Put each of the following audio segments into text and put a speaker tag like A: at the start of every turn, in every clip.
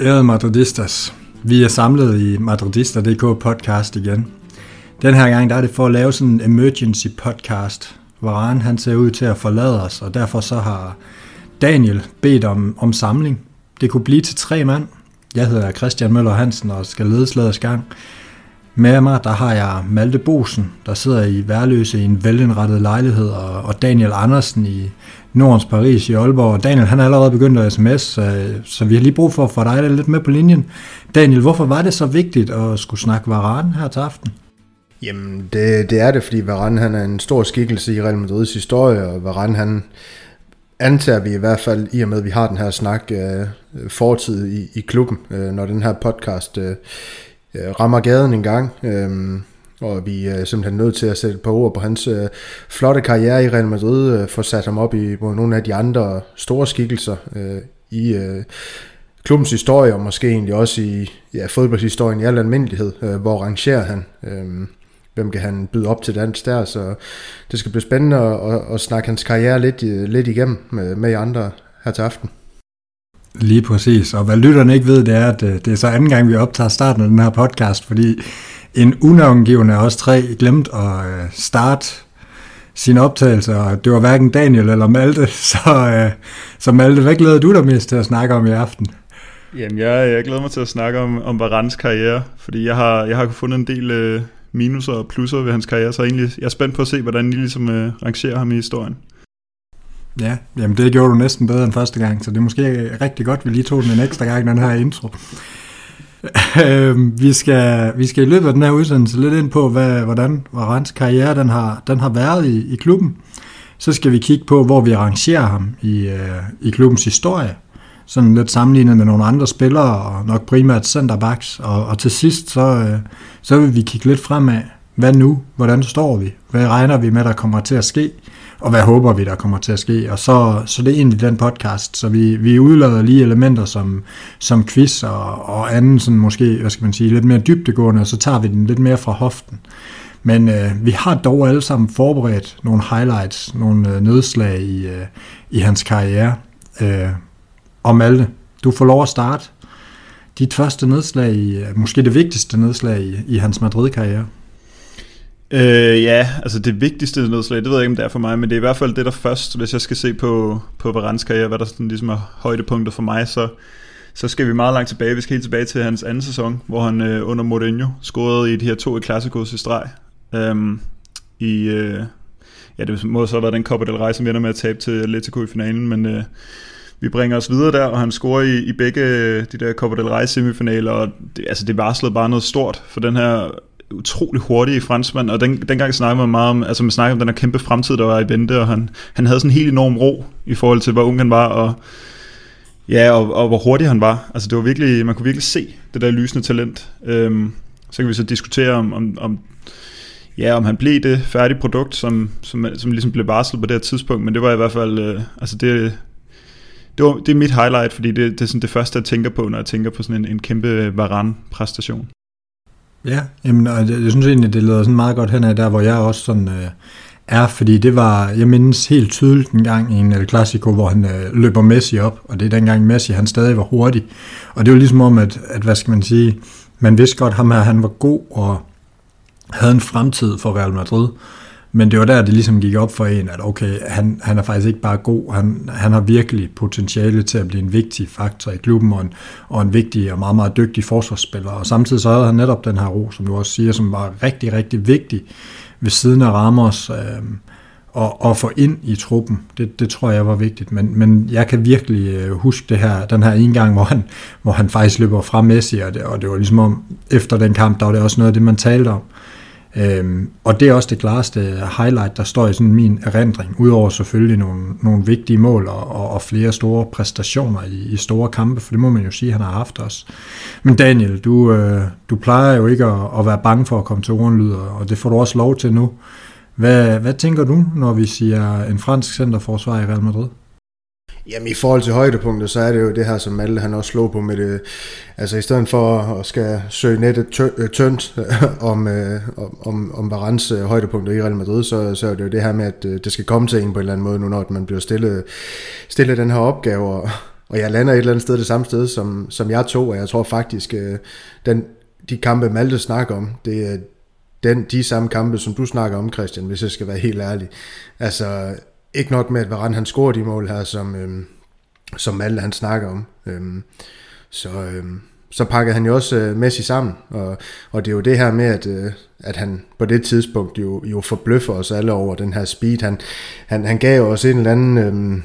A: Ærede Madridistas, vi er samlet i Madridista.dk podcast igen. Den her gang der er det for at lave sådan en emergency podcast. Varane han ser ud til at forlade os, og derfor så har Daniel bedt om, om samling. Det kunne blive til tre mand. Jeg hedder Christian Møller Hansen og skal lede slagets gang. Med mig der har jeg Malte Bosen, der sidder i Værløse i en velindrettet lejlighed, og, og Daniel Andersen i Nordens Paris i Aalborg. Daniel han er allerede begyndt at sms, så, øh, så vi har lige brug for at få dig lidt med på linjen. Daniel, hvorfor var det så vigtigt at skulle snakke Varane her til aften?
B: Jamen, det, det er det, fordi Varane han er en stor skikkelse i Real Madrids historie, og Varane han antager vi i hvert fald, i og med at vi har den her snak øh, fortid i, i klubben, øh, når den her podcast øh, øh rammer gaden en gang. Øh, og vi er simpelthen nødt til at sætte et par ord på hans øh, flotte karriere i Real Madrid, øh, for sat ham op i nogle af de andre store skikkelser øh, i øh, klubbens historie, og måske egentlig også i ja, fodboldshistorien i al almindelighed. Øh, hvor rangerer han? Øh, hvem kan han byde op til dans der, så det skal blive spændende at, at, at snakke hans karriere lidt, øh, lidt igennem øh, med, med andre her til aften.
A: Lige præcis, og hvad lytterne ikke ved, det er, at øh, det er så anden gang, vi optager starten af den her podcast, fordi en unavngivende også tre glemt at øh, starte sin optagelse, og det var hverken Daniel eller Malte, så, øh, så Malte, hvad glæder du dig mest til at snakke om i aften?
C: Jamen, jeg, jeg glæder mig til at snakke om, om Varans karriere, fordi jeg har, jeg har fundet en del øh, minuser og plusser ved hans karriere, så egentlig, jeg er spændt på at se, hvordan I ligesom øh, rangerer ham i historien.
A: Ja, jamen det gjorde du næsten bedre end første gang, så det er måske rigtig godt, at vi lige tog den en ekstra gang, den her intro. Øhm, vi, skal, vi skal i løbet af den her udsendelse lidt ind på, hvad, hvordan Varans karriere den har, den har været i, i klubben. Så skal vi kigge på, hvor vi arrangerer ham i, øh, i klubbens historie. Sådan lidt sammenlignet med nogle andre spillere, og nok primært centerbacks. Og, og til sidst, så, øh, så vil vi kigge lidt fremad. Hvad nu? Hvordan står vi? Hvad regner vi med, der kommer til at ske? Og hvad håber vi, der kommer til at ske. Og så, så det er egentlig den podcast, så vi, vi udlader lige elementer som, som quiz og, og anden sådan måske, hvad skal man sige, lidt mere dybdegående, og så tager vi den lidt mere fra hoften. Men øh, vi har dog alle sammen forberedt nogle highlights, nogle øh, nedslag i, øh, i hans karriere. Øh, og Malte, du får lov at starte. Dit første nedslag, i, øh, måske det vigtigste nedslag i, i hans Madrid-karriere.
C: Øh, ja, altså det vigtigste nedslag, det ved jeg ikke, om det er for mig, men det er i hvert fald det, der først, hvis jeg skal se på, på Varans karriere, hvad der sådan ligesom er højdepunktet for mig, så, så skal vi meget langt tilbage. Vi skal helt tilbage til hans anden sæson, hvor han øh, under Mourinho scorede i de her to i Classicos i streg. Øhm, I, øh, ja, det må så have været den Copa del Rey, som ender med at tabe til Atletico i finalen, men øh, vi bringer os videre der, og han scorer i, i begge øh, de der Copa del Rey semifinaler, og det, altså det varslede bare noget stort for den her utrolig hurtige franskmand, og den, dengang snakkede man meget om, altså man snakkede om den her kæmpe fremtid, der var i vente, og han, han havde sådan en helt enorm ro i forhold til, hvor ung han var, og ja, og, og hvor hurtig han var. Altså det var virkelig, man kunne virkelig se det der lysende talent. Øhm, så kan vi så diskutere om, om, om ja, om han blev det færdige produkt, som, som, som ligesom blev varslet på det her tidspunkt, men det var i hvert fald, øh, altså det, det, var, det er mit highlight, fordi det, det er sådan det første, jeg tænker på, når jeg tænker på sådan en, en kæmpe Varane-præstation.
A: Ja, jamen, og jeg, jeg synes egentlig, det leder sådan meget godt hen af der, hvor jeg også sådan øh, er, fordi det var, jeg mindes helt tydeligt en gang i en El Clasico, hvor han øh, løber Messi op, og det er dengang Messi, han stadig var hurtig. Og det var ligesom om, at, at hvad skal man sige, man vidste godt, ham her, han var god og havde en fremtid for Real Madrid. Men det var der, det ligesom gik op for en, at okay, han, han er faktisk ikke bare god, han, han har virkelig potentiale til at blive en vigtig faktor i klubben, og en, og en vigtig og meget, meget dygtig forsvarsspiller. Og samtidig så havde han netop den her ro, som du også siger, som var rigtig, rigtig vigtig ved siden af Ramos, øh, og, og få ind i truppen. Det, det tror jeg var vigtigt. Men, men jeg kan virkelig øh, huske det her, den her ene gang, hvor han, hvor han faktisk løber fra Messi, og det, og det var ligesom om, efter den kamp, der var det også noget af det, man talte om. Øhm, og det er også det klareste highlight, der står i sådan min erindring, udover selvfølgelig nogle, nogle vigtige mål og, og, og flere store præstationer i, i store kampe, for det må man jo sige, han har haft også. Men Daniel, du, øh, du plejer jo ikke at, at være bange for at komme til ordenlyd, og det får du også lov til nu. Hvad, hvad tænker du, når vi siger en fransk centerforsvar i Real Madrid?
B: Jamen i forhold til højdepunkter, så er det jo det her, som Malte han også slog på med det. Altså i stedet for at skal søge nettet tø- øh, tyndt om, øh, om, om Varans øh, højdepunkter i Real Madrid, så, så er det jo det her med, at øh, det skal komme til en på en eller anden måde nu, når man bliver stillet, stillet den her opgave. Og, og jeg lander et eller andet sted det samme sted, som, som jeg tog, og jeg tror faktisk, øh, den, de kampe Malte snakker om, det er den, de samme kampe, som du snakker om, Christian, hvis jeg skal være helt ærlig. Altså, ikke nok med, at Varane han scorer de mål her, som, øhm, som alle han snakker om. Øhm, så, øhm, så pakkede han jo også øh, Messi sammen, og, og det er jo det her med, at, øh, at han på det tidspunkt jo, jo forbløffer os alle over den her speed. Han, han, han gav os en eller anden, øh, en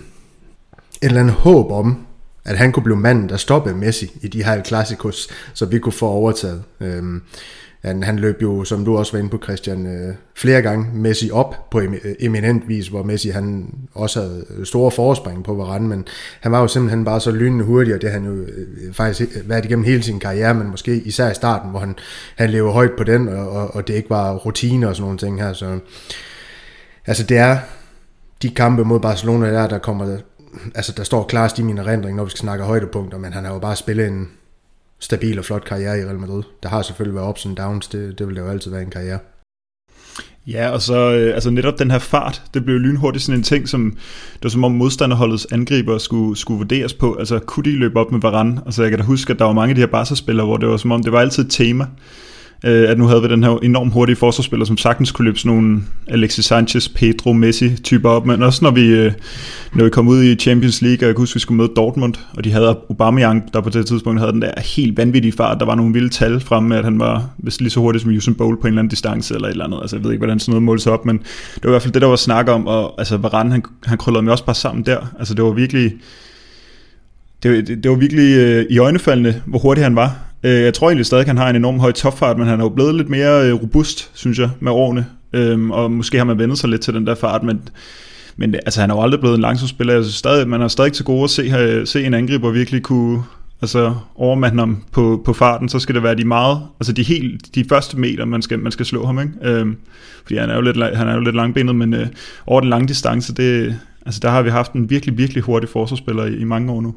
B: eller anden håb om, at han kunne blive manden, der stoppede Messi i de her klassikos, så vi kunne få overtaget. Øhm, han, han løb jo, som du også var inde på, Christian, øh, flere gange Messi op på øh, eminent vis, hvor Messi han også havde øh, store forspring på Varane, men han var jo simpelthen bare så lynende hurtig, og det har han jo øh, øh faktisk været igennem hele sin karriere, men måske især i starten, hvor han, han lever højt på den, og, og, og det ikke var rutine og sådan nogle ting her. Så, altså det er de kampe mod Barcelona der, der kommer, altså der står klarest i min erindring, når vi skal snakke højdepunkter, men han har jo bare spillet en, stabil og flot karriere i Real Madrid. Der har selvfølgelig været ups and downs, det, det vil det jo altid være en karriere.
C: Ja, og så øh, altså netop den her fart, det blev lynhurtigt sådan en ting, som det var som om modstanderholdets angriber skulle, skulle vurderes på. Altså kunne de løbe op med Varane? Altså jeg kan da huske, at der var mange af de her Barca-spillere, hvor det var som om, det var altid et tema øh, at nu havde vi den her enormt hurtige forsvarsspiller, som sagtens kunne løbe sådan nogle Alexis Sanchez, Pedro, Messi-typer op, men også når vi, øh, når vi kom ud i Champions League, og jeg husker, huske, vi skulle møde Dortmund, og de havde Aubameyang, der på det tidspunkt havde den der helt vanvittige fart, der var nogle vilde tal fremme med, at han var vist lige så hurtig som Usain Bolt på en eller anden distance, eller et eller andet, altså jeg ved ikke, hvordan sådan noget målte sig op, men det var i hvert fald det, der var snak om, og altså Varane, han, han krøllede mig også bare sammen der, altså det var virkelig, det, det, det var virkelig øh, i øjnefaldende, hvor hurtig han var. Øh, jeg tror egentlig stadig, at han har en enorm høj topfart, men han er jo blevet lidt mere øh, robust, synes jeg, med årene. Øh, og måske har man vendt sig lidt til den der fart, men, men altså, han er jo aldrig blevet en langsom spiller. Altså, stadig, man har stadig til gode at se, øh, se en angriber virkelig kunne altså, overmande ham på, på farten, så skal det være de meget, altså de, helt, de første meter, man skal, man skal slå ham. Ikke? Øh, fordi han er jo lidt, han er jo lidt langbenet, men øh, over den lange distance, det, altså, der har vi haft en virkelig, virkelig hurtig forsvarsspiller i, i mange år nu.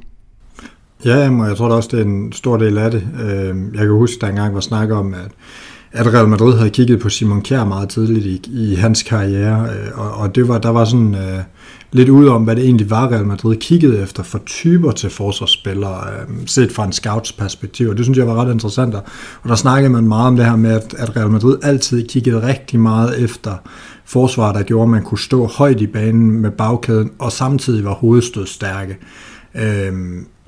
A: Ja, og jeg tror da også, det er en stor del af det. Øh, jeg kan huske, at der engang var snak om, at at Real Madrid havde kigget på Simon Kjær meget tidligt i, i hans karriere, øh, og, og det var, der var sådan øh, lidt ud om, hvad det egentlig var, Real Madrid kiggede efter for typer til forsvarsspillere, øh, set fra en scouts perspektiv, og det synes jeg var ret interessant, og der snakkede man meget om det her med, at, at Real Madrid altid kiggede rigtig meget efter forsvar, der gjorde, at man kunne stå højt i banen med bagkæden, og samtidig var hovedstødstærke. Øh,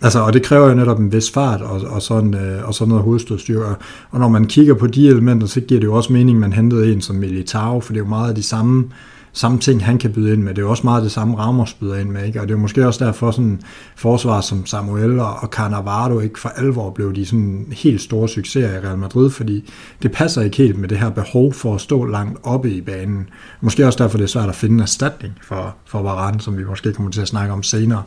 A: Altså, og det kræver jo netop en vis fart og, og, sådan, øh, og sådan noget hovedstødstyr. Og når man kigger på de elementer, så giver det jo også mening, at man hentede en som Militao, for det er jo meget af de samme, samme ting, han kan byde ind med. Det er jo også meget det samme, Ramos byder ind med. Ikke? Og det er jo måske også derfor sådan forsvar som Samuel og, og Cannavaro ikke for alvor blev de sådan helt store succeser i Real Madrid, fordi det passer ikke helt med det her behov for at stå langt oppe i banen. Måske også derfor, det er svært at finde en erstatning for, for Varane, som vi måske kommer til at snakke om senere.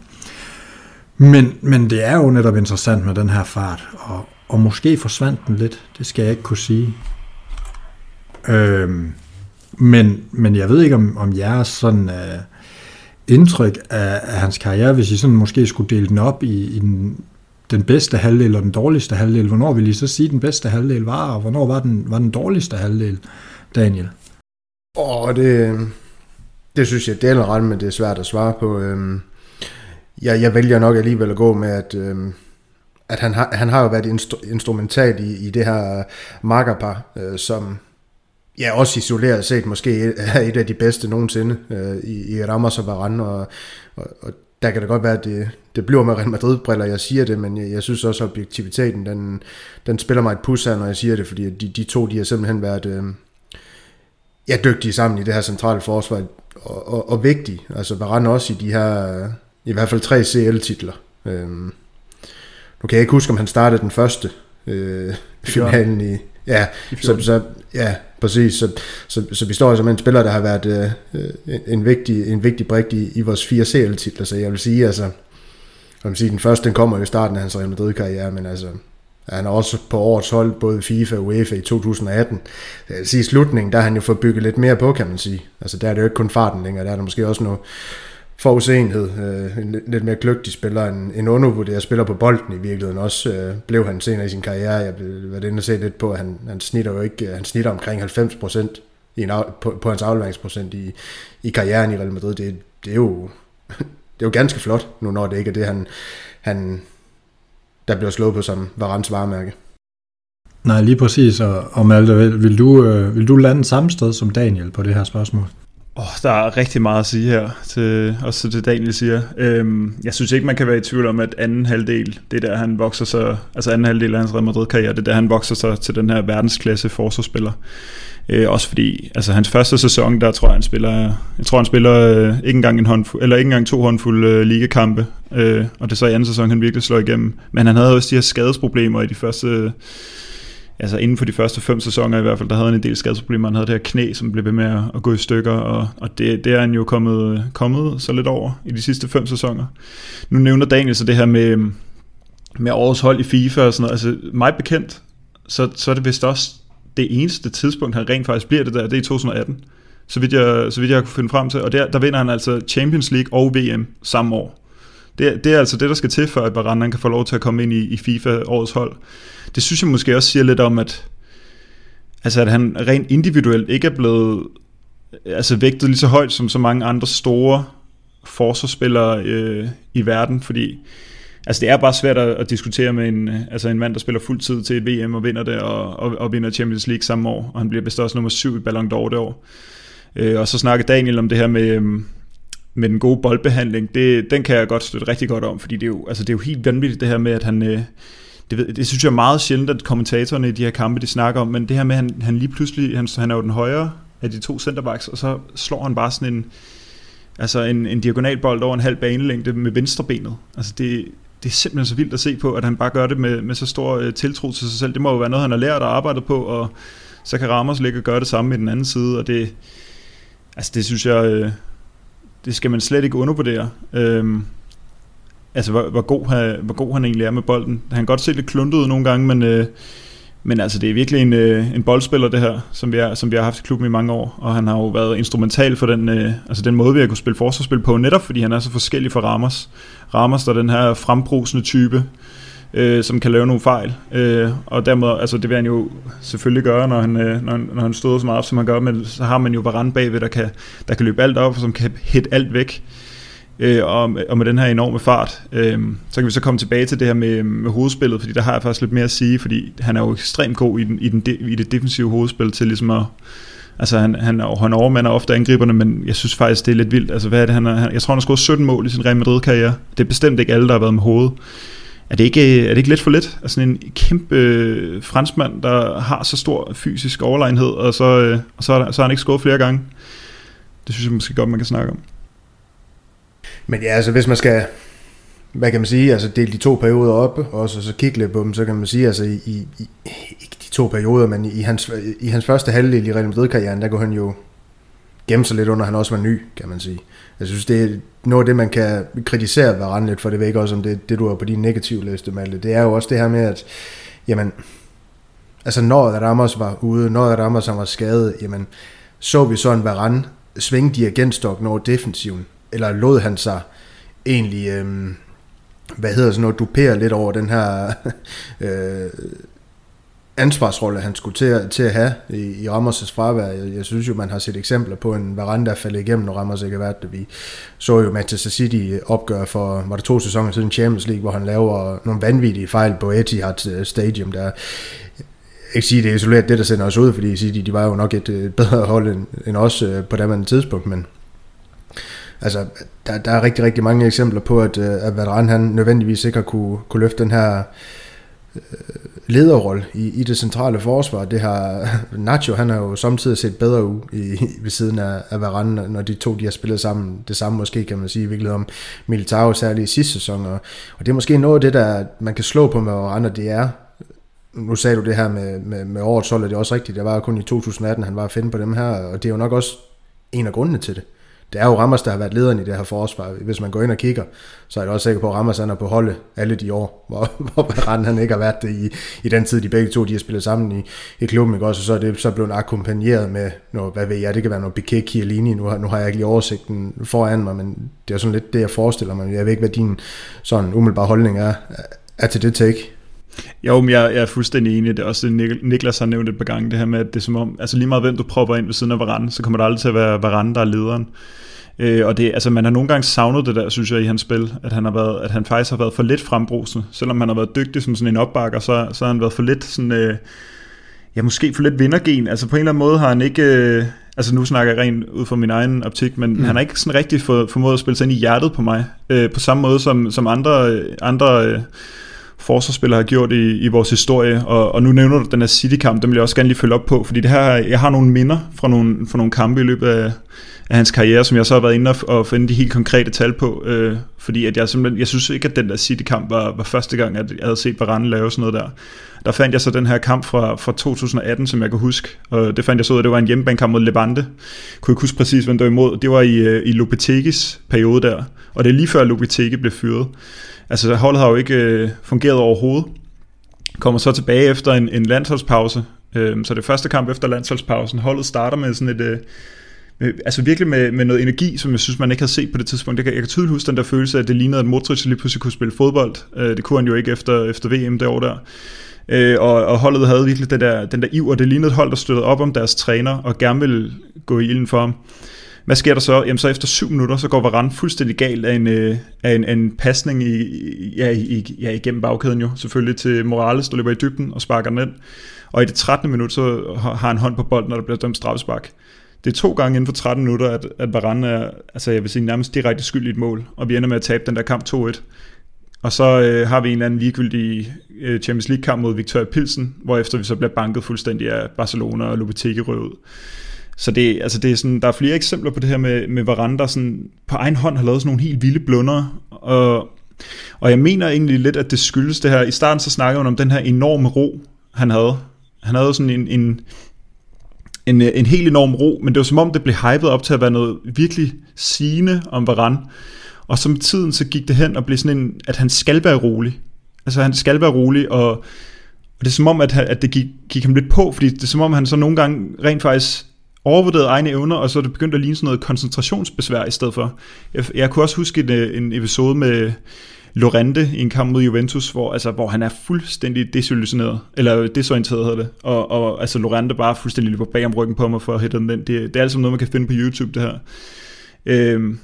A: Men, men det er jo netop interessant med den her fart, og, og måske forsvandt den lidt, det skal jeg ikke kunne sige. Øhm, men, men jeg ved ikke, om, om jeres sådan, øh, indtryk af, af hans karriere, hvis I sådan måske skulle dele den op i, i den, den bedste halvdel og den dårligste halvdel, hvornår vil I så sige, at den bedste halvdel var, og hvornår var den, var den dårligste halvdel, Daniel?
B: Åh, det, det synes jeg, det er ret, men det er svært at svare på. Øhm, jeg, jeg vælger nok alligevel at gå med, at, øh, at han, har, han har jo været instru- instrumental i, i det her øh, makkerpar, øh, som ja, også isoleret set måske er et af de bedste nogensinde øh, i, i Ramos og Varane, og, og, og der kan det godt være, at det, det bliver med Real Madrid-briller, jeg siger det, men jeg, jeg synes også, at objektiviteten, den, den spiller mig et pus her, når jeg siger det, fordi de, de to, de har simpelthen været øh, ja, dygtige sammen i det her centrale forsvar, og, og, og vigtige. Altså Varane også i de her i hvert fald tre CL-titler. Øhm, nu kan jeg ikke huske, om han startede den første øh, finalen i... Ja, så, så, ja, præcis. Så, så, så vi står altså med en spiller, der har været øh, en, vigtig, en vigtig brik i, i vores fire CL-titler, så jeg vil sige, altså, jeg vil sige, den første, den kommer jo i starten af hans Real Madrid-karriere, men altså, han er også på årets hold, både FIFA og UEFA i 2018. Jeg vil sige, i slutningen, der har han jo fået bygget lidt mere på, kan man sige. Altså, der er det jo ikke kun farten længere, der er der måske også noget, forudsenhed, øh, en lidt mere kløgtig spiller, en, en undervurderet spiller på bolden i virkeligheden også, øh, blev han senere i sin karriere. Jeg vil været inde og se lidt på, at han, han snitter jo ikke, han snitter omkring 90 procent på, på hans afleveringsprocent i, i karrieren i Real Madrid. Det, det, er jo, det er jo ganske flot, nu når det ikke er det, han, han der bliver slået på som Varans varemærke.
A: Nej, lige præcis. Og, og Malte, vil, vil, du, øh, vil du lande samme sted som Daniel på det her spørgsmål?
C: Oh, der er rigtig meget at sige her, til, også til Daniel siger. Øhm, jeg synes ikke, man kan være i tvivl om, at anden halvdel, det der han vokser sig, altså anden halvdel af hans Real Madrid-karriere, det der han vokser sig til den her verdensklasse forsvarsspiller. Øh, også fordi, altså hans første sæson, der tror jeg, han spiller, jeg tror han spiller øh, ikke engang en håndfuld, eller ikke engang to håndfulde øh, ligekampe, øh, og det er så i anden sæson, han virkelig slår igennem. Men han havde også de her skadesproblemer i de første altså inden for de første fem sæsoner i hvert fald, der havde han en del skadesproblemer. Han havde det her knæ, som blev ved med at gå i stykker, og, og det, det er han jo kommet, kommet så lidt over i de sidste fem sæsoner. Nu nævner Daniel så det her med, med årets hold i FIFA og sådan noget. Altså mig bekendt, så, så er det vist også det eneste tidspunkt, han rent faktisk bliver det der, det er i 2018. Så vidt jeg, så vidt jeg kunne finde frem til. Og der, der vinder han altså Champions League og VM samme år. Det, det er altså det, der skal til, for at Varane kan få lov til at komme ind i, i FIFA årets hold det synes jeg måske også siger lidt om, at, altså at han rent individuelt ikke er blevet altså vægtet lige så højt som så mange andre store forsvarsspillere øh, i verden, fordi altså det er bare svært at, at diskutere med en, altså en mand, der spiller fuld tid til et VM og vinder det, og, og, og vinder Champions League samme år, og han bliver vist også nummer syv i Ballon d'Or det år. Øh, og så snakker Daniel om det her med, øh, med den gode boldbehandling, det, den kan jeg godt støtte rigtig godt om, fordi det er jo, altså det er jo helt vanvittigt det her med, at han, øh, det, det synes jeg er meget sjældent, at kommentatorerne i de her kampe, de snakker om, men det her med, at han, han lige pludselig, han, han er jo den højre af de to centerbacks, og så slår han bare sådan en, altså en, en diagonalbold over en halv banelængde med venstrebenet. Altså det, det er simpelthen så vildt at se på, at han bare gør det med, med så stor uh, tiltro til sig selv. Det må jo være noget, han har lært og arbejdet på, og så kan Ramos ligge og gøre det samme med den anden side, og det, altså det synes jeg, øh, det skal man slet ikke undervurdere. Øhm, altså hvor, hvor, god, han, hvor god han egentlig er med bolden. Han kan godt se lidt kluntet ud nogle gange, men, øh, men altså det er virkelig en, øh, en boldspiller det her, som vi, er, som vi har haft i klubben i mange år, og han har jo været instrumental for den, øh, altså den måde, vi har kunnet spille forsvarsspil på, netop fordi han er så forskellig fra Ramos. Ramos der er den her frembrusende type, øh, som kan lave nogle fejl, øh, og dermed, altså det vil han jo selvfølgelig gøre, når han, øh, når, når han støder så meget op, som han gør, men så har man jo Varane bagved, der kan, der kan løbe alt op, og som kan hætte alt væk øh, og, og med den her enorme fart. Øh, så kan vi så komme tilbage til det her med, med hovedspillet, fordi der har jeg faktisk lidt mere at sige, fordi han er jo ekstremt god i, den, i, den, i det defensive hovedspil til ligesom at Altså han, han, han overmander ofte angriberne, men jeg synes faktisk, det er lidt vildt. Altså hvad er det, han, er, han jeg tror, han har scoret 17 mål i sin Real Madrid-karriere. Det er bestemt ikke alle, der har været med hovedet. Er det ikke, er det ikke lidt for lidt? Altså en kæmpe øh, franskmand, der har så stor fysisk overlegenhed, og så, øh, og så, så har han ikke scoret flere gange. Det synes jeg måske godt, man kan snakke om.
B: Men ja, altså hvis man skal, hvad kan man sige, altså dele de to perioder op, og så, så kigge lidt på dem, så kan man sige, altså i, i, ikke de to perioder, men i hans, i hans første halvdel i Real Madrid-karrieren, der går han jo gemme sig lidt under, han også var ny, kan man sige. Altså, jeg synes, det er noget af det, man kan kritisere Varane lidt for, det ved ikke også, om det, det du har på din negative liste, Malte. Det er jo også det her med, at jamen, altså når Ramos var ude, når Ramos var skadet, jamen, så vi så en Varane svinge dirigentstokken over defensiven eller lod han sig egentlig, øhm, hvad hedder sådan noget, dupere lidt over den her øh, ansvarsrolle, han skulle til, til at have i, i Ramos' fravær. Jeg, jeg synes jo, man har set eksempler på en Varane, der faldet igennem, når Ramos ikke har været det. Vi så jo Manchester City opgør for, var det to sæsoner siden Champions League, hvor han laver nogle vanvittige fejl på Etihad øh, Stadium, der ikke sige, det er isoleret det, der sender os ud, fordi City, de var jo nok et øh, bedre hold end, end os øh, på det tidspunkt, men altså, der, der er rigtig, rigtig mange eksempler på, at, at Varane, han nødvendigvis ikke har kunne, kunne løfte den her øh, lederrolle i, i det centrale forsvar. Det har Nacho, han har jo samtidig set bedre ud i, ved siden af, af Varane, når de to de har spillet sammen. Det samme måske kan man sige i virkeligheden om Militao, særligt i sidste sæson. Og, og det er måske noget af det, der man kan slå på med Varane, det er, nu sagde du det her med, med, med årets hold, og det er også rigtigt, det var kun i 2018, han var at finde på dem her, og det er jo nok også en af grundene til det det er jo Ramos, der har været lederen i det her forsvar. Hvis man går ind og kigger, så er jeg også sikker på, at Ramos er på holde alle de år, hvor, hvor Varane han ikke har været det i, i den tid, de begge to de har spillet sammen i, i klubben. Ikke? Også, så er det så blevet akkompagneret med noget, hvad ved jeg, det kan være noget Piquet Chiellini, nu har, nu har jeg ikke lige oversigten foran mig, men det er sådan lidt det, jeg forestiller mig. Jeg ved ikke, hvad din sådan umiddelbare holdning er, er til det take.
C: Jo, men jeg, jeg er fuldstændig enig. Det er også det, Niklas har nævnt et par gange, det her med, at det er som om, altså lige meget hvem du propper ind ved siden af Varane, så kommer det aldrig til at være Varane, der er lederen. Øh, og det, altså man har nogle gange savnet det der, synes jeg, i hans spil, at han, har været, at han faktisk har været for lidt frembrusende. Selvom han har været dygtig som sådan en opbakker, så, så har han været for lidt sådan, øh, ja måske for lidt vindergen. Altså på en eller anden måde har han ikke, øh, altså nu snakker jeg rent ud fra min egen optik, men mm. han har ikke sådan rigtig for, formået at spille sig ind i hjertet på mig, øh, på samme måde som, som andre, andre øh, forsvarsspillere har gjort i, i vores historie, og, og nu nævner du den her City-kamp, den vil jeg også gerne lige følge op på, fordi det her, jeg har nogle minder fra nogle, fra nogle kampe i løbet af, af hans karriere, som jeg så har været inde og, og finde de helt konkrete tal på, øh, fordi at jeg simpelthen, jeg synes ikke, at den der City-kamp var, var første gang, at jeg havde set Varane lave sådan noget der. Der fandt jeg så den her kamp fra, fra 2018, som jeg kan huske, og det fandt jeg så ud af, det var en hjemmebanekamp mod Levante. Kunne ikke huske præcis, hvem der var imod. Det var i, øh, i Lopetegis periode der, og det er lige før Lopetegi blev fyret. Altså holdet har jo ikke øh, fungeret overhovedet. Kommer så tilbage efter en, en landsholdspause. Øh, så det første kamp efter landsholdspausen. Holdet starter med sådan et... Øh, med, altså virkelig med, med noget energi, som jeg synes, man ikke har set på det tidspunkt. Jeg kan, jeg kan tydeligt huske den der følelse af, at det lignede, at Modric lige pludselig kunne spille fodbold. Øh, det kunne han jo ikke efter, efter VM det år der. Øh, og, og holdet havde virkelig det der, den der iver. Det lignede et hold, der støttede op om deres træner og gerne ville gå i ilden for ham. Hvad sker der så? Jamen så efter syv minutter, så går Varane fuldstændig galt af en, øh, af en, en pasning i, ja, i, ja, igennem bagkæden jo, selvfølgelig til Morales, der løber i dybden og sparker den ind. Og i det 13. minut, så har han hånd på bolden, når der bliver dømt straffespark. Det er to gange inden for 13 minutter, at, at Varane er, altså jeg vil sige, nærmest direkte skyld i et mål, og vi ender med at tabe den der kamp 2-1. Og så øh, har vi en eller anden ligegyldig øh, Champions League-kamp mod Victoria Pilsen, hvor efter vi så bliver banket fuldstændig af Barcelona og Lopetegi røvet. Så det, altså det er sådan, der er flere eksempler på det her med, med Varane, der sådan på egen hånd har lavet sådan nogle helt vilde blunder. Og, og jeg mener egentlig lidt, at det skyldes det her. I starten så snakkede man om den her enorme ro, han havde. Han havde sådan en, en, en, en helt enorm ro, men det var som om, det blev hypet op til at være noget virkelig sigende om Varane. Og som tiden så gik det hen og blev sådan en, at han skal være rolig. Altså han skal være rolig, og, og det er som om, at, at det gik, gik ham lidt på, fordi det er som om, han så nogle gange rent faktisk overvurderet egne evner, og så er det begyndt at ligne sådan noget koncentrationsbesvær i stedet for. Jeg, jeg kunne også huske en, øh, en episode med Lorente i en kamp mod Juventus, hvor, altså, hvor han er fuldstændig desillusioneret, eller desorienteret hedder det, og, og altså Lorente bare fuldstændig løber bag om ryggen på mig for at hætte den. Det, det er altså noget, man kan finde på YouTube, det her. Øhm,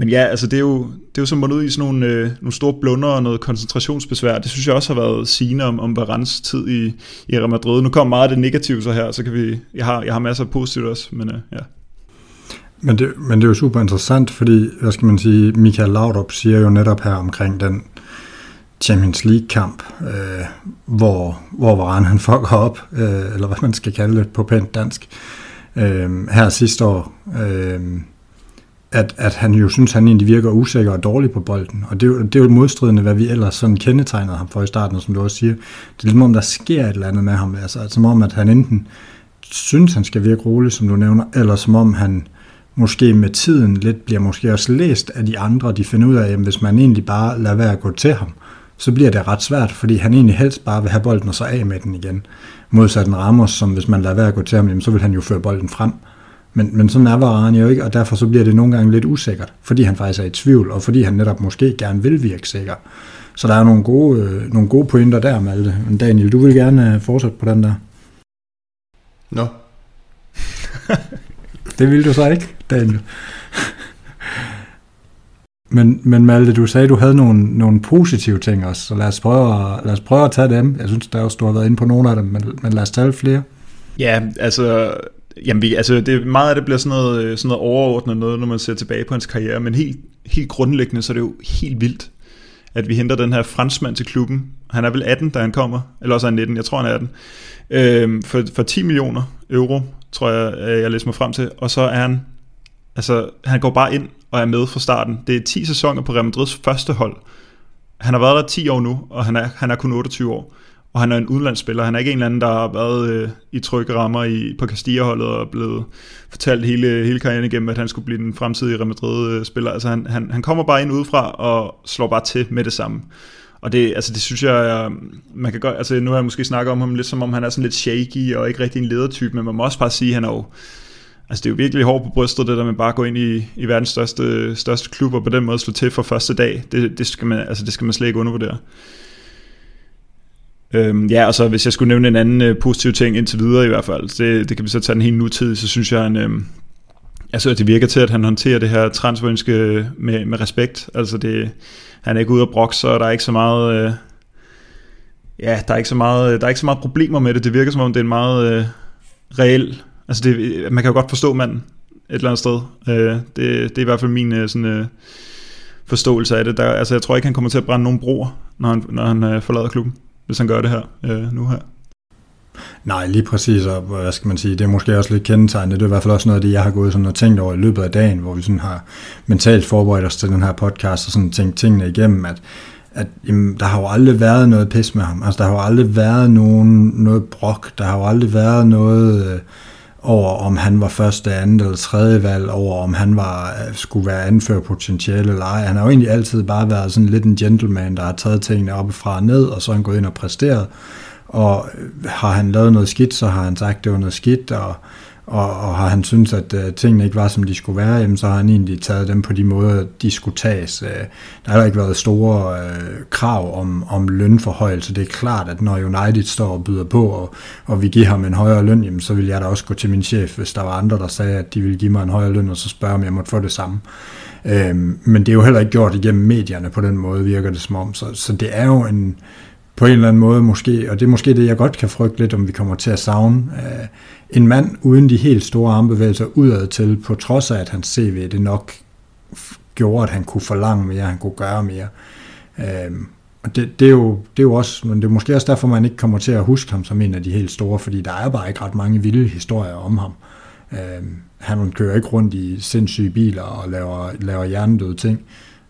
C: men ja, altså det er jo, det er jo som man ud i sådan nogle, øh, nogle store blunder og noget koncentrationsbesvær. Det synes jeg også har været sigende om, om Varans tid i, i Real Madrid. Nu kommer meget af det negative så her, så kan vi, jeg har, jeg har masser af positivt også, men øh, ja.
A: Men det, men det er jo super interessant, fordi, hvad skal man sige, Michael Laudrup siger jo netop her omkring den Champions League-kamp, øh, hvor, hvor Varane han fucker op, øh, eller hvad man skal kalde det på pænt dansk, øh, her sidste år, øh, at, at han jo synes, han egentlig virker usikker og dårlig på bolden. Og det er, jo, det er jo modstridende, hvad vi ellers sådan kendetegnede ham for i starten, som du også siger. Det er ligesom om, der sker et eller andet med ham. Altså, som om, at han enten synes, han skal virke rolig, som du nævner, eller som om han måske med tiden lidt bliver måske også læst af de andre, de finder ud af, at hvis man egentlig bare lader være at gå til ham, så bliver det ret svært, fordi han egentlig helst bare vil have bolden og så af med den igen. Modsat en Ramos, som hvis man lader være at gå til ham, jamen, så vil han jo føre bolden frem. Men, men sådan er Varane jo ikke, og derfor så bliver det nogle gange lidt usikkert, fordi han faktisk er i tvivl, og fordi han netop måske gerne vil virke sikker. Så der er nogle gode, øh, nogle gode pointer der, Malte. Men Daniel, du vil gerne øh, fortsætte på den der.
B: Nå. No.
A: det vil du så ikke, Daniel. men, men Malte, du sagde, du havde nogle, nogle positive ting også, så lad os, prøve at, lad os prøve at tage dem. Jeg synes, der også, du har været inde på nogle af dem, men, men lad os tage flere.
C: Ja, altså Jamen, vi, altså, det, meget af det bliver sådan noget, øh, sådan noget overordnet noget, når man ser tilbage på hans karriere, men helt, helt grundlæggende, så er det jo helt vildt, at vi henter den her franskmand til klubben. Han er vel 18, da han kommer, eller også er han 19, jeg tror han er 18, øhm, for, for 10 millioner euro, tror jeg, øh, jeg læser mig frem til, og så er han, altså, han går bare ind og er med fra starten. Det er 10 sæsoner på Real Madrids første hold. Han har været der 10 år nu, og han er, han er kun 28 år og han er en udlandsspiller. Han er ikke en eller anden, der har været øh, i trygge rammer i, på Castilla-holdet og blevet fortalt hele, hele karrieren igennem, at han skulle blive den fremtidige Real Madrid-spiller. Altså han, han, han kommer bare ind udefra og slår bare til med det samme. Og det, altså det synes jeg, øh, man kan godt, altså nu har jeg måske snakket om ham lidt som om han er sådan lidt shaky og ikke rigtig en ledertype, men man må også bare sige, at han er jo, altså det er jo virkelig hårdt på brystet, det der med bare at gå ind i, i verdens største, største klub og på den måde slå til for første dag. Det, det, skal, man, altså det skal man slet ikke undervurdere. Øhm, ja, og så hvis jeg skulle nævne en anden øh, positiv ting indtil videre i hvert fald, det, det kan vi så tage den helt nutid, så synes jeg, han, øh, altså, det virker til, at han håndterer det her transferønske øh, med, med respekt. Altså det, han er ikke ude at brokse, og der er ikke så meget... Øh, ja, der er ikke så meget, der er ikke så meget problemer med det. Det virker som om, det er en meget øh, reel... Altså, det, man kan jo godt forstå manden et eller andet sted. Øh, det, det er i hvert fald min øh, sådan, øh, forståelse af det. Der, altså, jeg tror ikke, han kommer til at brænde nogen broer, når han, når han øh, forlader klubben, hvis han gør det her øh, nu her.
A: Nej, lige præcis, og hvad skal man sige, det er måske også lidt kendetegnende, Det er i hvert fald også noget af det, jeg har gået sådan og tænkt over i løbet af dagen, hvor vi sådan har mentalt forberedt os til den her podcast og sådan tænkt tingene igennem, at, at jamen, der har jo aldrig været noget pis med ham. Altså, der har jo aldrig været nogen, noget brok. Der har jo aldrig været noget... Øh, over om han var første, andet eller tredje valg, over om han var, øh, skulle være anført potentiale eller ej. Han har jo egentlig altid bare været sådan lidt en gentleman, der har taget tingene oppefra og ned, og så er han gået ind og præsteret og øh, har han lavet noget skidt, så har han sagt, det var noget skidt, og, og, og har han syntes, at øh, tingene ikke var, som de skulle være, jamen, så har han egentlig taget dem på de måder, de skulle tages. Øh, der har ikke været store øh, krav om, om lønforhøjelse. Det er klart, at når United står og byder på, og, og vi giver ham en højere løn, jamen, så vil jeg da også gå til min chef, hvis der var andre, der sagde, at de ville give mig en højere løn, og så spørge, om jeg måtte få det samme. Øh, men det er jo heller ikke gjort igennem medierne på den måde, virker det som om. Så, så det er jo en på en eller anden måde måske, og det er måske det, jeg godt kan frygte lidt, om vi kommer til at savne. øh, en mand uden de helt store armbevægelser udad til, på trods af, at hans CV det nok gjorde, at han kunne forlange mere, han kunne gøre mere. Øh, og det, det, er jo, det er jo også, men det er måske også derfor, man ikke kommer til at huske ham som en af de helt store, fordi der er bare ikke ret mange vilde historier om ham. Øh, han kører ikke rundt i sindssyge biler og laver, laver hjernedøde ting.